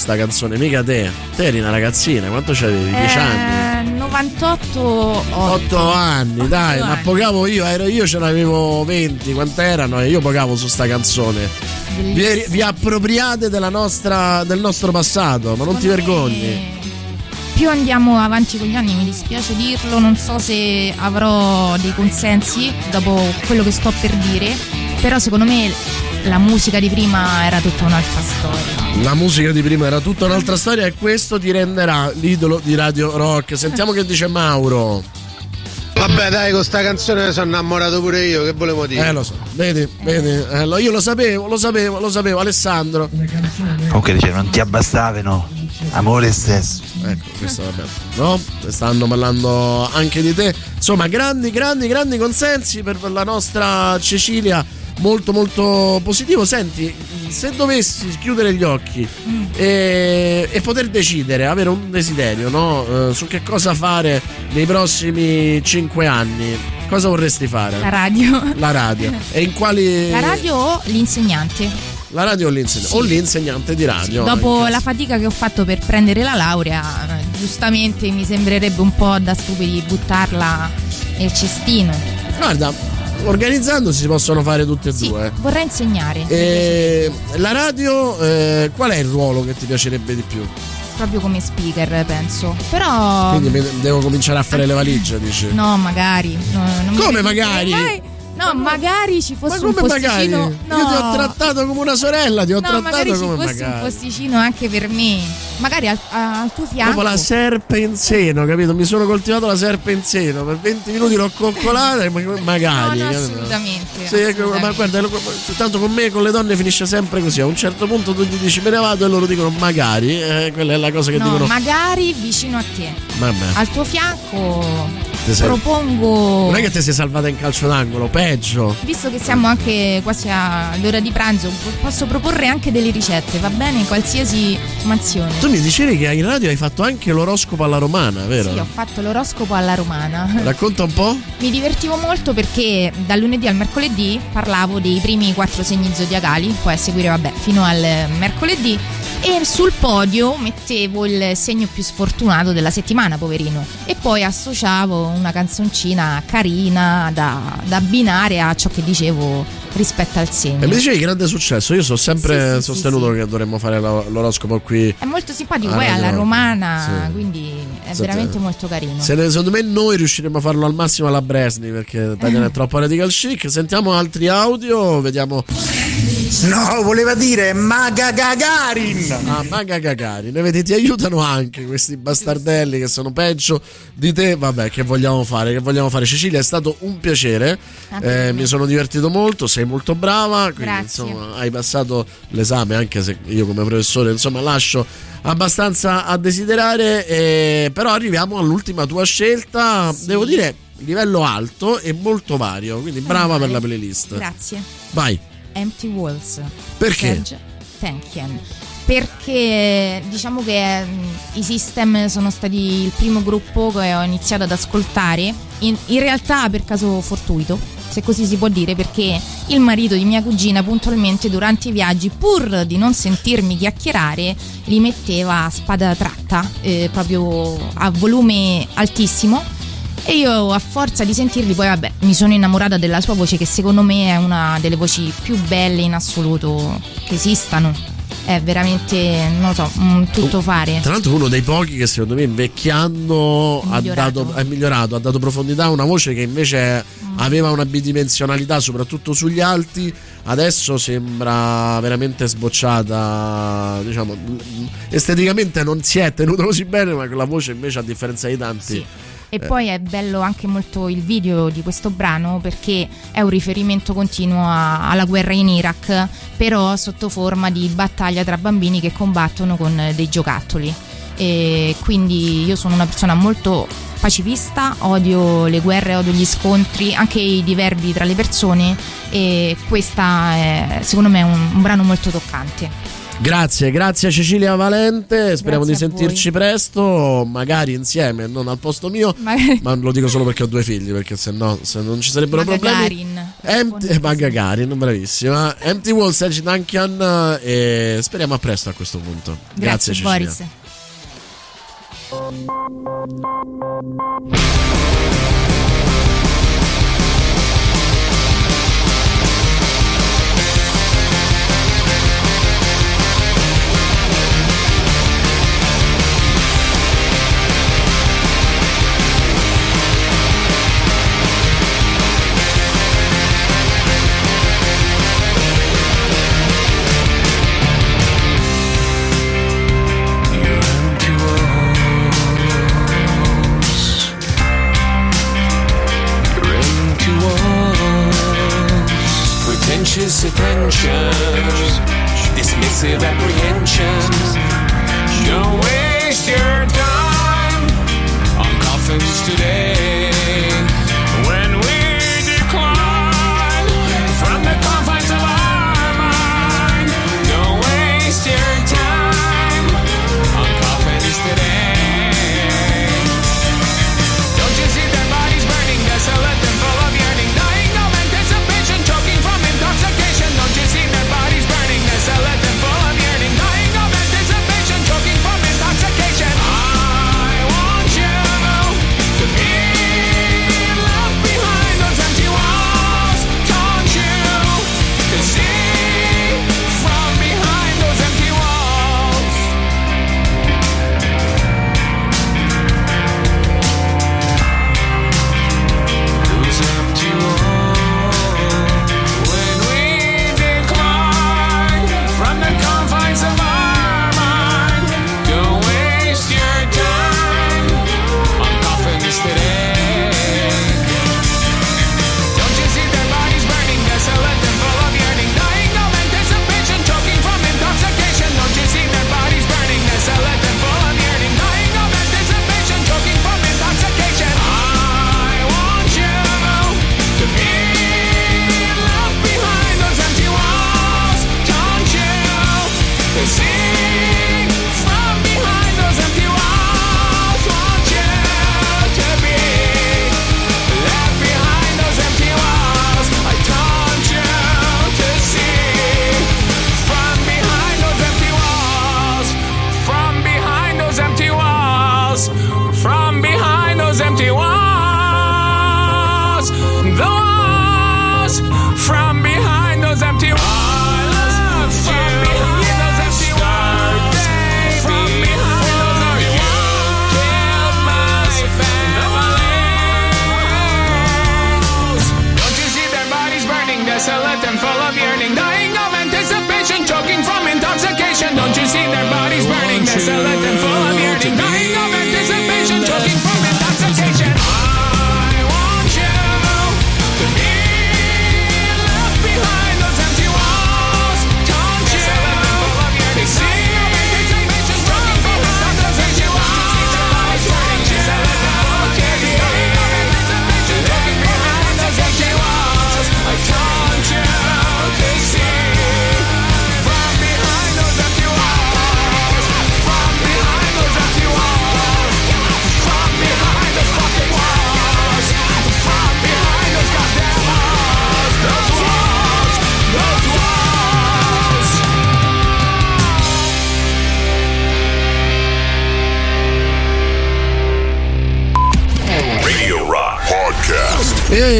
questa canzone, mica te. Te eri una ragazzina, quanto c'avevi? 10 anni? Eh, 98 8 anni, dai, Otto ma anni. pogavo io, ero io ce n'avevo 20, quant'erano? E io pogavo su sta canzone. Vi, vi appropriate della nostra, del nostro passato, ma non ti vergogni. Più andiamo avanti con gli anni, mi dispiace dirlo, non so se avrò dei consensi dopo quello che sto per dire, però secondo me la musica di prima era tutta un'altra storia. La musica di prima era tutta un'altra storia e questo ti renderà l'idolo di Radio Rock. Sentiamo che dice Mauro. Vabbè dai, con sta canzone sono innamorato pure io, che volevo dire? Eh lo so, vedi, vedi, eh, lo- io lo sapevo, lo sapevo, lo sapevo, Alessandro. Comunque dice non ti abbastavano. Amore stesso. Ecco, questo vabbè. No? Stanno parlando anche di te. Insomma, grandi, grandi, grandi consensi per la nostra Cecilia. Molto, molto positivo. Senti, se dovessi chiudere gli occhi e, e poter decidere, avere un desiderio, no? Eh, su che cosa fare nei prossimi cinque anni, cosa vorresti fare? La radio. La radio. E in quali. La radio o l'insegnante? La radio o l'insegnante? O l'insegnante di radio. Dopo anche. la fatica che ho fatto per prendere la laurea, eh, giustamente mi sembrerebbe un po' da stupidi buttarla nel cestino. Guarda, organizzandosi si possono fare tutte e due. Vorrei insegnare, E la radio, eh, qual è il ruolo che ti piacerebbe di più? proprio come speaker, penso. Però. Quindi devo cominciare a fare le valigie, dici? No, magari. no, Come devi magari? No, magari ci fosse Ma un come magari? posticino. No. Io ti ho trattato come una sorella, ti ho No, magari trattato ci come fosse un posticino anche per me. Magari al, al tuo fianco. Dopo la serpe in seno, capito? Mi sono coltivato la serpe in seno, per 20 minuti l'ho coccolata e ma- magari. No, no, assolutamente. Sì, ecco, assolutamente. ma guarda, tanto con me, con le donne finisce sempre così. A un certo punto tu gli dici me ne vado e loro dicono magari. eh, quella è la cosa che No, dicono. magari vicino a te. Vabbè. Al tuo fianco Ti sei- propongo. Non è che ti sei salvata in calcio d'angolo, peggio. Visto che siamo anche quasi all'ora di pranzo, posso proporre anche delle ricette, va bene? Qualsiasi mansione. Tu mi dicevi che in radio hai fatto anche l'oroscopo alla romana, vero? Sì, ho fatto l'oroscopo alla romana. Racconta un po'? Mi divertivo molto perché dal lunedì al mercoledì parlavo dei primi quattro segni zodiacali, poi a seguire, vabbè, fino al mercoledì. E sul podio mettevo il segno più sfortunato della settimana, poverino. E poi associavo una canzoncina carina da, da abbinare a ciò che dicevo rispetto al segno. E mi dicevi grande successo. Io sono sempre Sì, sì, sostenuto che dovremmo fare lo- l'oroscopo qui. È molto simpatico, Ah, poi alla romana, Sì. quindi è Sì, veramente sì. molto carino. Se ne- secondo me noi riusciremo a farlo al massimo alla Bresni perché Eh. è troppo radical chic. Sentiamo altri audio, vediamo. No, voleva dire Maga Gagarin. Ah, Maga Gagarin, vedi, ti aiutano anche questi bastardelli che sono peggio di te. Vabbè, che vogliamo fare? Che vogliamo fare? Cecilia, è stato un piacere. Per Eh, mi sono divertito molto, sei molto brava. Quindi, insomma, hai passato l'esame, anche se io come professore, insomma, lascio abbastanza a desiderare. eh, però arriviamo all'ultima tua scelta. Devo dire, livello alto e molto vario. Quindi brava per la playlist. Grazie. Vai. Empty Walls. Perché? Serge Tankian. Perché diciamo che mm, i System sono stati il primo gruppo che ho iniziato ad ascoltare, in, in realtà per caso fortuito, se così si può dire, perché il marito di mia cugina puntualmente durante i viaggi, pur di non sentirmi chiacchierare, li metteva a spada tratta, eh, proprio a volume altissimo. E io a forza di sentirli poi vabbè mi sono innamorata della sua voce che secondo me è una delle voci più belle in assoluto che esistano. È veramente, non lo so, un tutto fare. Tra l'altro uno dei pochi che secondo me invecchiando migliorato. dato, è migliorato, ha dato profondità a una voce che invece Mm. aveva una bidimensionalità soprattutto sugli alti, adesso sembra veramente sbocciata, diciamo, esteticamente non si è tenuto così bene, ma con la voce invece a differenza di tanti... E eh, poi è bello anche molto il video di questo brano perché è un riferimento continuo a- alla guerra in Iraq, però sotto forma di battaglia tra bambini che combattono con dei giocattoli. E quindi io sono una persona molto pacifista, odio le guerre, odio gli scontri, anche i diverbi tra le persone e questa è secondo me un, un brano molto toccante. Grazie, grazie a Cecilia Valente. Speriamo Grazie di sentirci presto, magari insieme, non al posto mio, Magari- ma lo dico solo perché ho due figli, perché se no se non ci sarebbero problemi. Gagarin. Empty, eh, Magga Garin, bravissima. Empty Wall, Sergi Duncan e speriamo a presto a questo punto. Grazie, Grazie, Cecilia. Boris. Pretentious attentions, dismissive apprehensions. Don't waste your time on coffins today.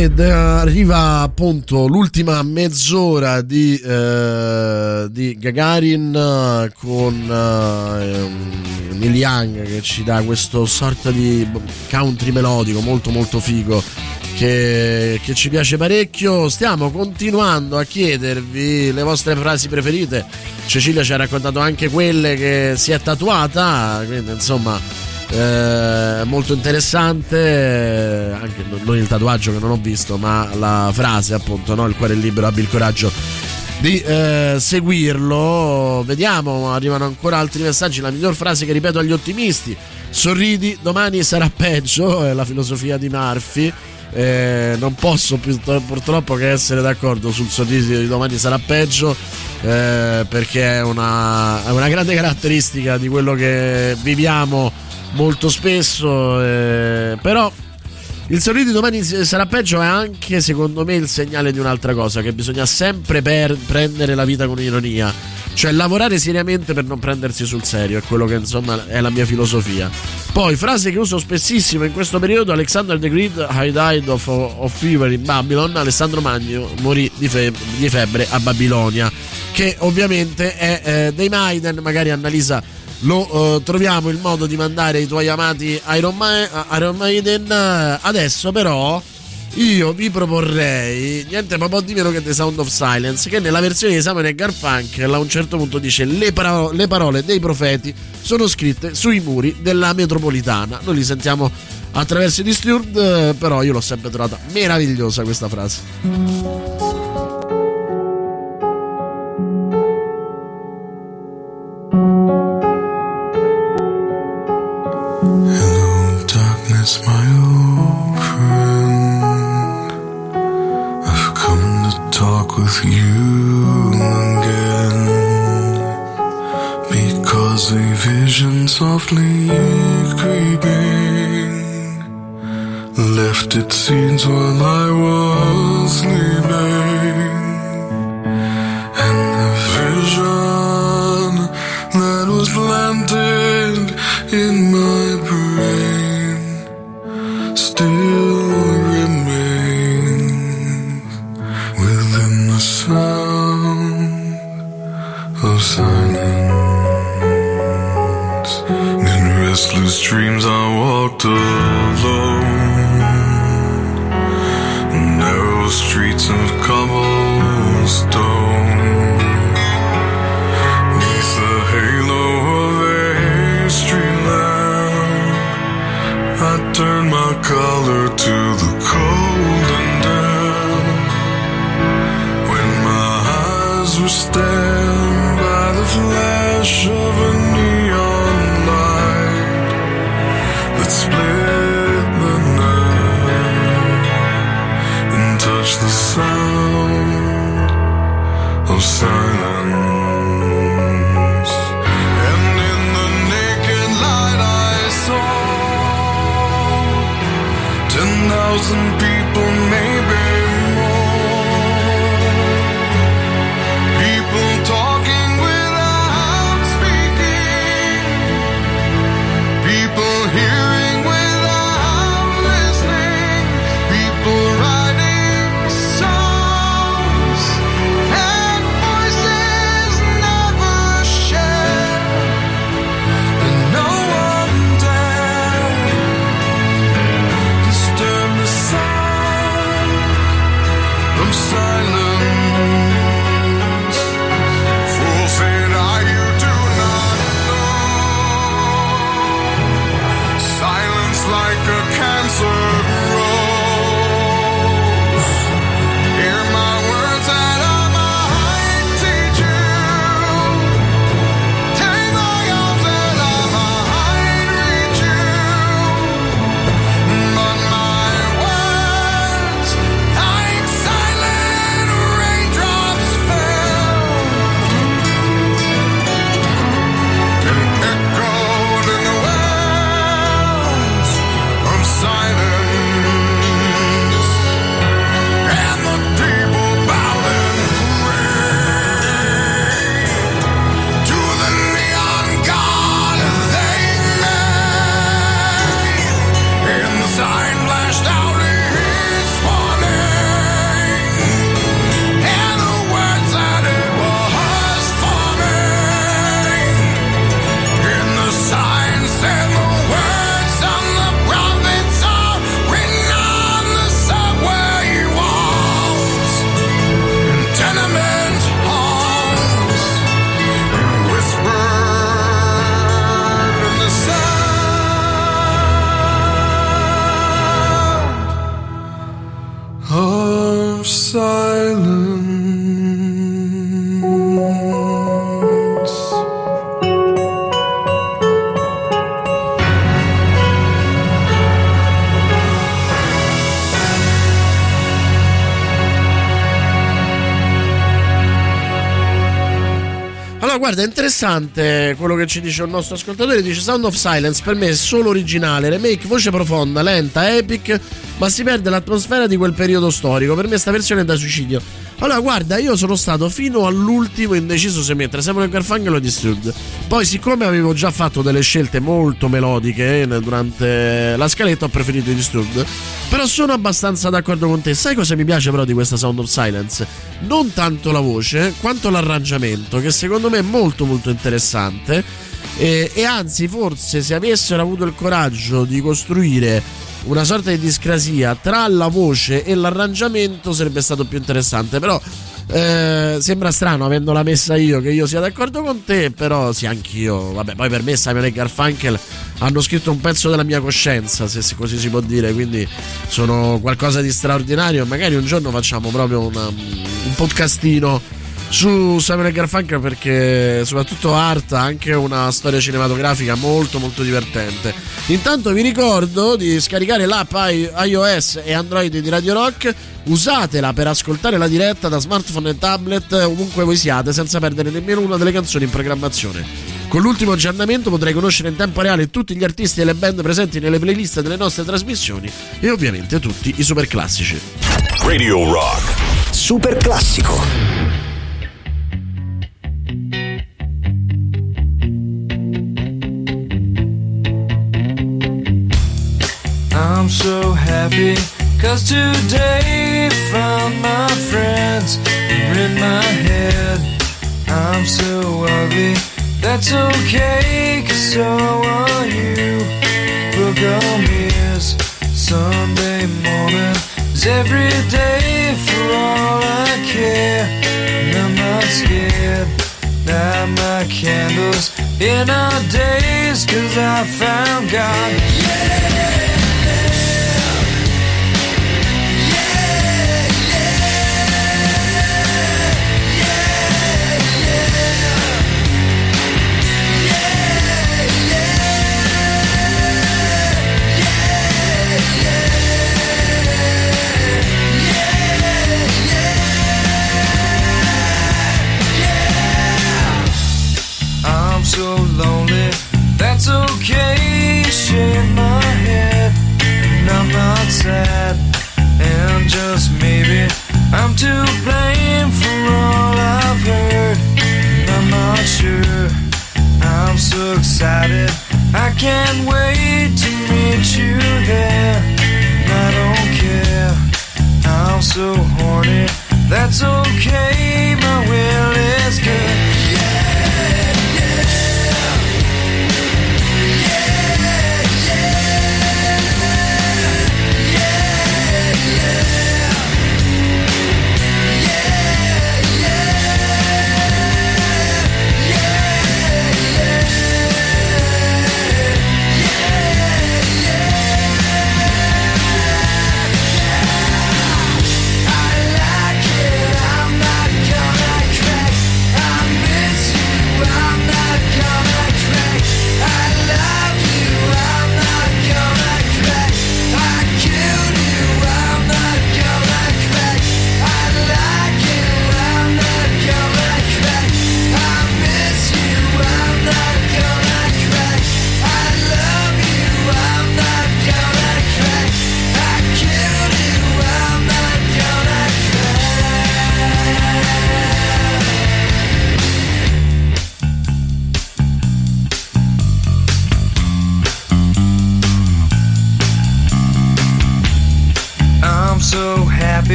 Ed eh, arriva appunto l'ultima mezz'ora di, eh, di Gagarin eh, con eh, Neil Young che ci dà questo sorta di country melodico molto molto figo che, che ci piace parecchio. Stiamo continuando a chiedervi le vostre frasi preferite. Cecilia ci ha raccontato anche quelle che si è tatuata, quindi insomma eh, molto interessante anche non il tatuaggio che non ho visto ma la frase appunto no? il cuore libero abbi il coraggio di eh, seguirlo. Vediamo arrivano ancora altri messaggi. La miglior frase che ripeto agli ottimisti sorridi domani sarà peggio è la filosofia di Murphy. Eh, non posso purtroppo che essere d'accordo sul sorriso di domani sarà peggio eh, perché è una, è una grande caratteristica di quello che viviamo molto spesso, eh, però il sorriso di domani sarà peggio è anche secondo me il segnale di un'altra cosa, che bisogna sempre per prendere la vita con ironia, cioè lavorare seriamente per non prendersi sul serio, è quello che insomma è la mia filosofia. Poi, frase che uso spessissimo in questo periodo, Alexander the Great I died of, of fever in Babylon, Alessandro Magno morì di, fe- di febbre a Babilonia, che ovviamente è eh, dei Maiden, magari Annalisa lo uh, troviamo il modo di mandare i tuoi amati Iron, Ma- Iron Maiden. Adesso però io vi proporrei niente ma un po' di meno che The Sound of Silence che nella versione di Simon e Garfunkel a un certo punto dice le, paro- le parole dei profeti sono scritte sui muri della metropolitana noi li sentiamo attraverso i Disturbed però io l'ho sempre trovata meravigliosa questa frase left its scenes while I was interessante quello che ci dice un nostro ascoltatore. Dice Sound of Silence per me è solo originale, remake, voce profonda, lenta, epic, ma si perde l'atmosfera di quel periodo storico. Per me sta versione è da suicidio. Allora, guarda, io sono stato fino all'ultimo indeciso se mettere Samuel Garfunkel o Disturbed. Poi, siccome avevo già fatto delle scelte molto melodiche eh, durante la scaletta, ho preferito Disturbed. Però sono abbastanza d'accordo con te. Sai cosa mi piace però di questa Sound of Silence? Non tanto la voce, quanto l'arrangiamento, che secondo me è molto molto interessante. E, e anzi, forse se avessero avuto il coraggio di costruire una sorta di discrasia tra la voce e l'arrangiamento sarebbe stato più interessante. Però eh, sembra strano avendola messa io che io sia d'accordo con te, però sì, anch'io. Vabbè, poi per me Simon e Garfunkel hanno scritto un pezzo della mia coscienza, se così si può dire, quindi sono qualcosa di straordinario. Magari un giorno facciamo proprio una, un podcastino su Samuel Garfunkel perché soprattutto Art ha anche una storia cinematografica molto molto divertente. Intanto vi ricordo di scaricare l'app iOS e Android di Radio Rock, usatela per ascoltare la diretta da smartphone e tablet ovunque voi siate senza perdere nemmeno una delle canzoni in programmazione. Con l'ultimo aggiornamento potrai conoscere in tempo reale tutti gli artisti e le band presenti nelle playlist delle nostre trasmissioni e ovviamente tutti i super classici. Radio Rock. Super classico. I'm so happy cause today found my friends are in my head. I'm so ugly, that's okay cause so are you. On mirrors, Sunday morning is every day for all I care. And I'm not scared. Light my candles in our days cause I found God. Yeah! That's okay. Shake my head, and I'm not sad. And just maybe I'm to blame for all I've heard. And I'm not sure. I'm so excited. I can't wait to meet you there. And I don't care. I'm so horny. That's okay. My will is good.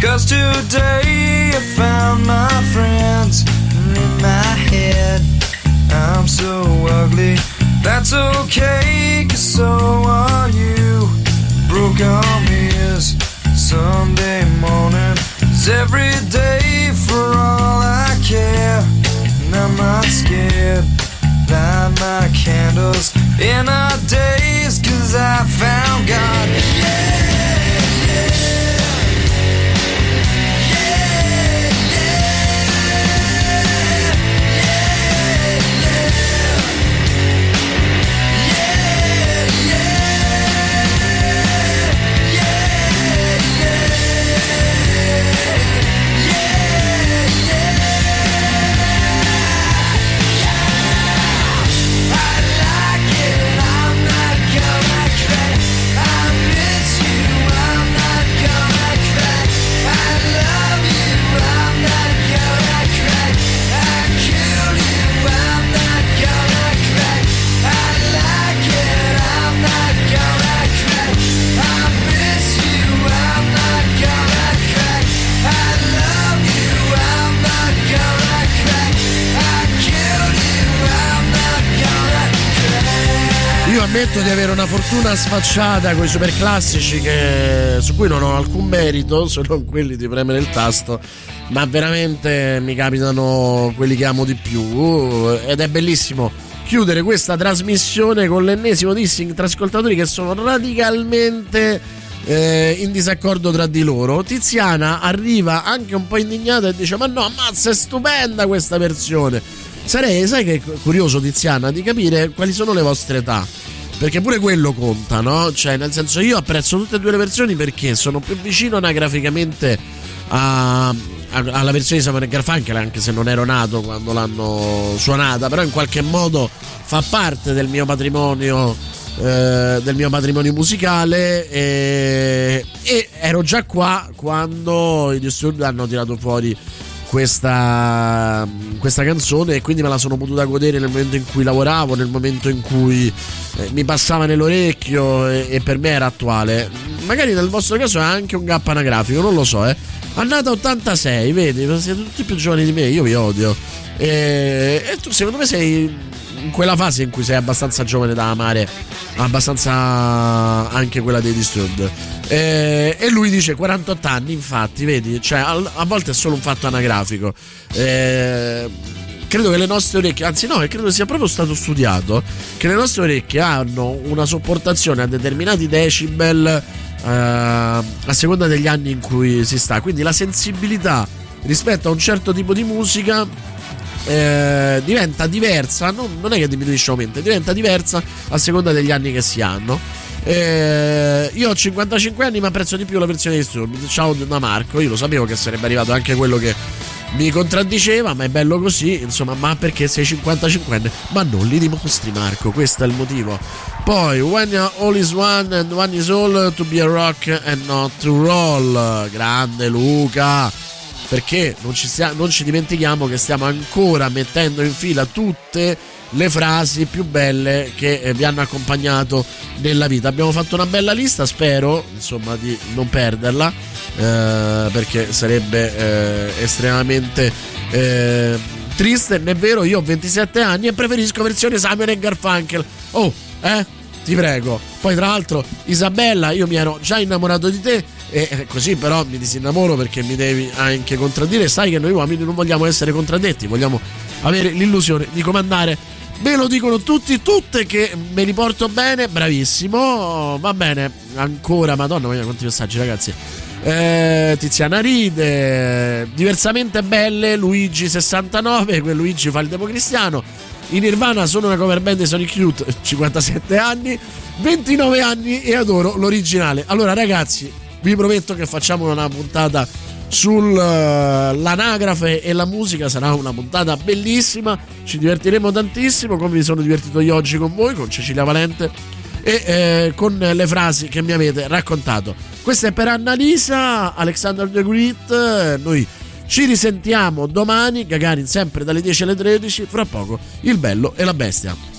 Cause today I found my friends in my head. I'm so ugly. That's okay Cause so are you. Broke arm is Sunday morning. Is every day for all I care And I'm not scared. Light my candles in our days Cause I found fortuna sfacciata con i super classici che, su cui non ho alcun merito, se non quelli di premere il tasto, ma veramente mi capitano quelli che amo di più ed è bellissimo chiudere questa trasmissione con l'ennesimo dissing tra ascoltatori che sono radicalmente eh, in disaccordo tra di loro. Tiziana arriva anche un po' indignata e dice: Ma no, ammazza, è stupenda questa versione. Sarei, sai che è curioso, Tiziana, di capire quali sono le vostre età. Perché pure quello conta, no? Cioè, nel senso, io apprezzo tutte e due le versioni perché sono più vicino anagraficamente a, alla versione di Samuel Garfunkel, anche se non ero nato quando l'hanno suonata, però in qualche modo fa parte del mio patrimonio. eh, del mio patrimonio musicale e, e ero già qua quando i Disturbed hanno tirato fuori questa, questa canzone e quindi me la sono potuta godere nel momento in cui lavoravo, nel momento in cui eh, mi passava nell'orecchio e, e per me era attuale. Magari nel vostro caso è anche un gap anagrafico, non lo so, eh. Annata 86, vedi, siete tutti più giovani di me, io vi odio. E, e tu secondo me sei in quella fase in cui sei abbastanza giovane da amare, abbastanza anche quella dei Disturbed. Eh, e lui dice 48 anni, infatti, vedi, cioè a, a volte è solo un fatto anagrafico. Eh, credo che le nostre orecchie, anzi no, credo sia proprio stato studiato che le nostre orecchie hanno una sopportazione a determinati decibel eh, a seconda degli anni in cui si sta. Quindi la sensibilità rispetto a un certo tipo di musica eh, diventa diversa, non, non, è che diminuisce o aumenta, diventa diversa a seconda degli anni che si hanno. Eh, io ho 55 anni, ma apprezzo di più la versione di Sturbid. Ciao da Marco. Io lo sapevo che sarebbe arrivato anche quello che mi contraddiceva, ma è bello così. Insomma, ma perché sei 55 anni? Ma non li dimostri, Marco. Questo è il motivo. Poi, when all is one and one is all to be a rock and not to roll. Grande Luca perché non ci, stia, non ci, dimentichiamo che stiamo ancora mettendo in fila tutte le frasi più belle che eh, vi hanno accompagnato nella vita. Abbiamo fatto una bella lista, spero insomma di non perderla eh, perché sarebbe eh, estremamente eh, triste. Non è vero, io ho 27 anni e preferisco versione Samuel e Garfunkel. Oh, eh? Ti prego. Poi tra l'altro Isabella, io mi ero già innamorato di te e così però mi disinnamoro perché mi devi anche contraddire. Sai che noi uomini non vogliamo essere contraddetti, vogliamo avere l'illusione di comandare. Me lo dicono tutti, tutte che me li porto bene, bravissimo. Va bene, ancora, madonna, voglio quanti messaggi, ragazzi. Eh, Tiziana ride, diversamente belle, Luigi 69, quel Luigi fa il democristiano. In Nirvana sono una cover band di Sonic Youth, 57 anni, 29 anni e adoro l'originale. Allora ragazzi, vi prometto che facciamo una puntata sull'anagrafe e la musica sarà una puntata bellissima ci divertiremo tantissimo come mi sono divertito io oggi con voi con Cecilia Valente e eh, con le frasi che mi avete raccontato. Questa è per Annalisa Alexander the Great noi ci risentiamo domani Gagarin sempre dalle 10 alle 13 fra poco il bello e la bestia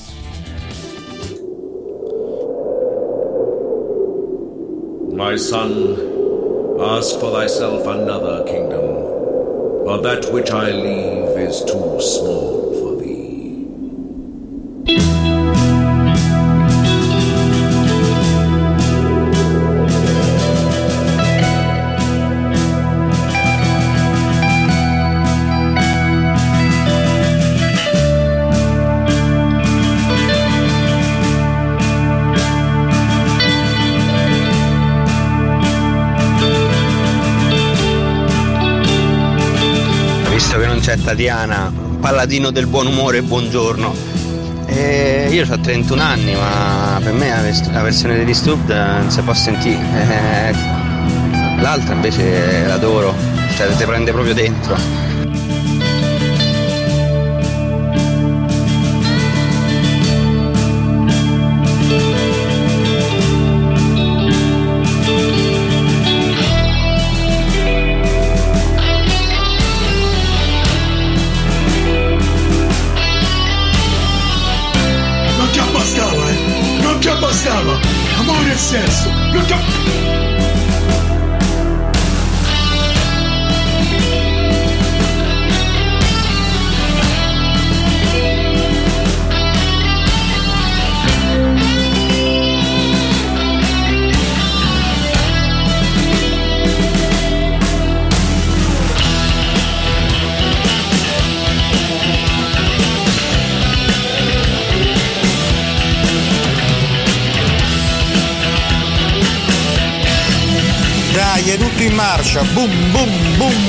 My son, ask for thyself another kingdom, for that which I leave is too small Tatiana, paladino del buon umore, buongiorno. E io ho 31 anni, ma per me la, vers- la versione di Disturbed non si può sentire. Eh, L'altra invece l'adoro, cioè ti prende proprio dentro. Boom! Boom! Boom!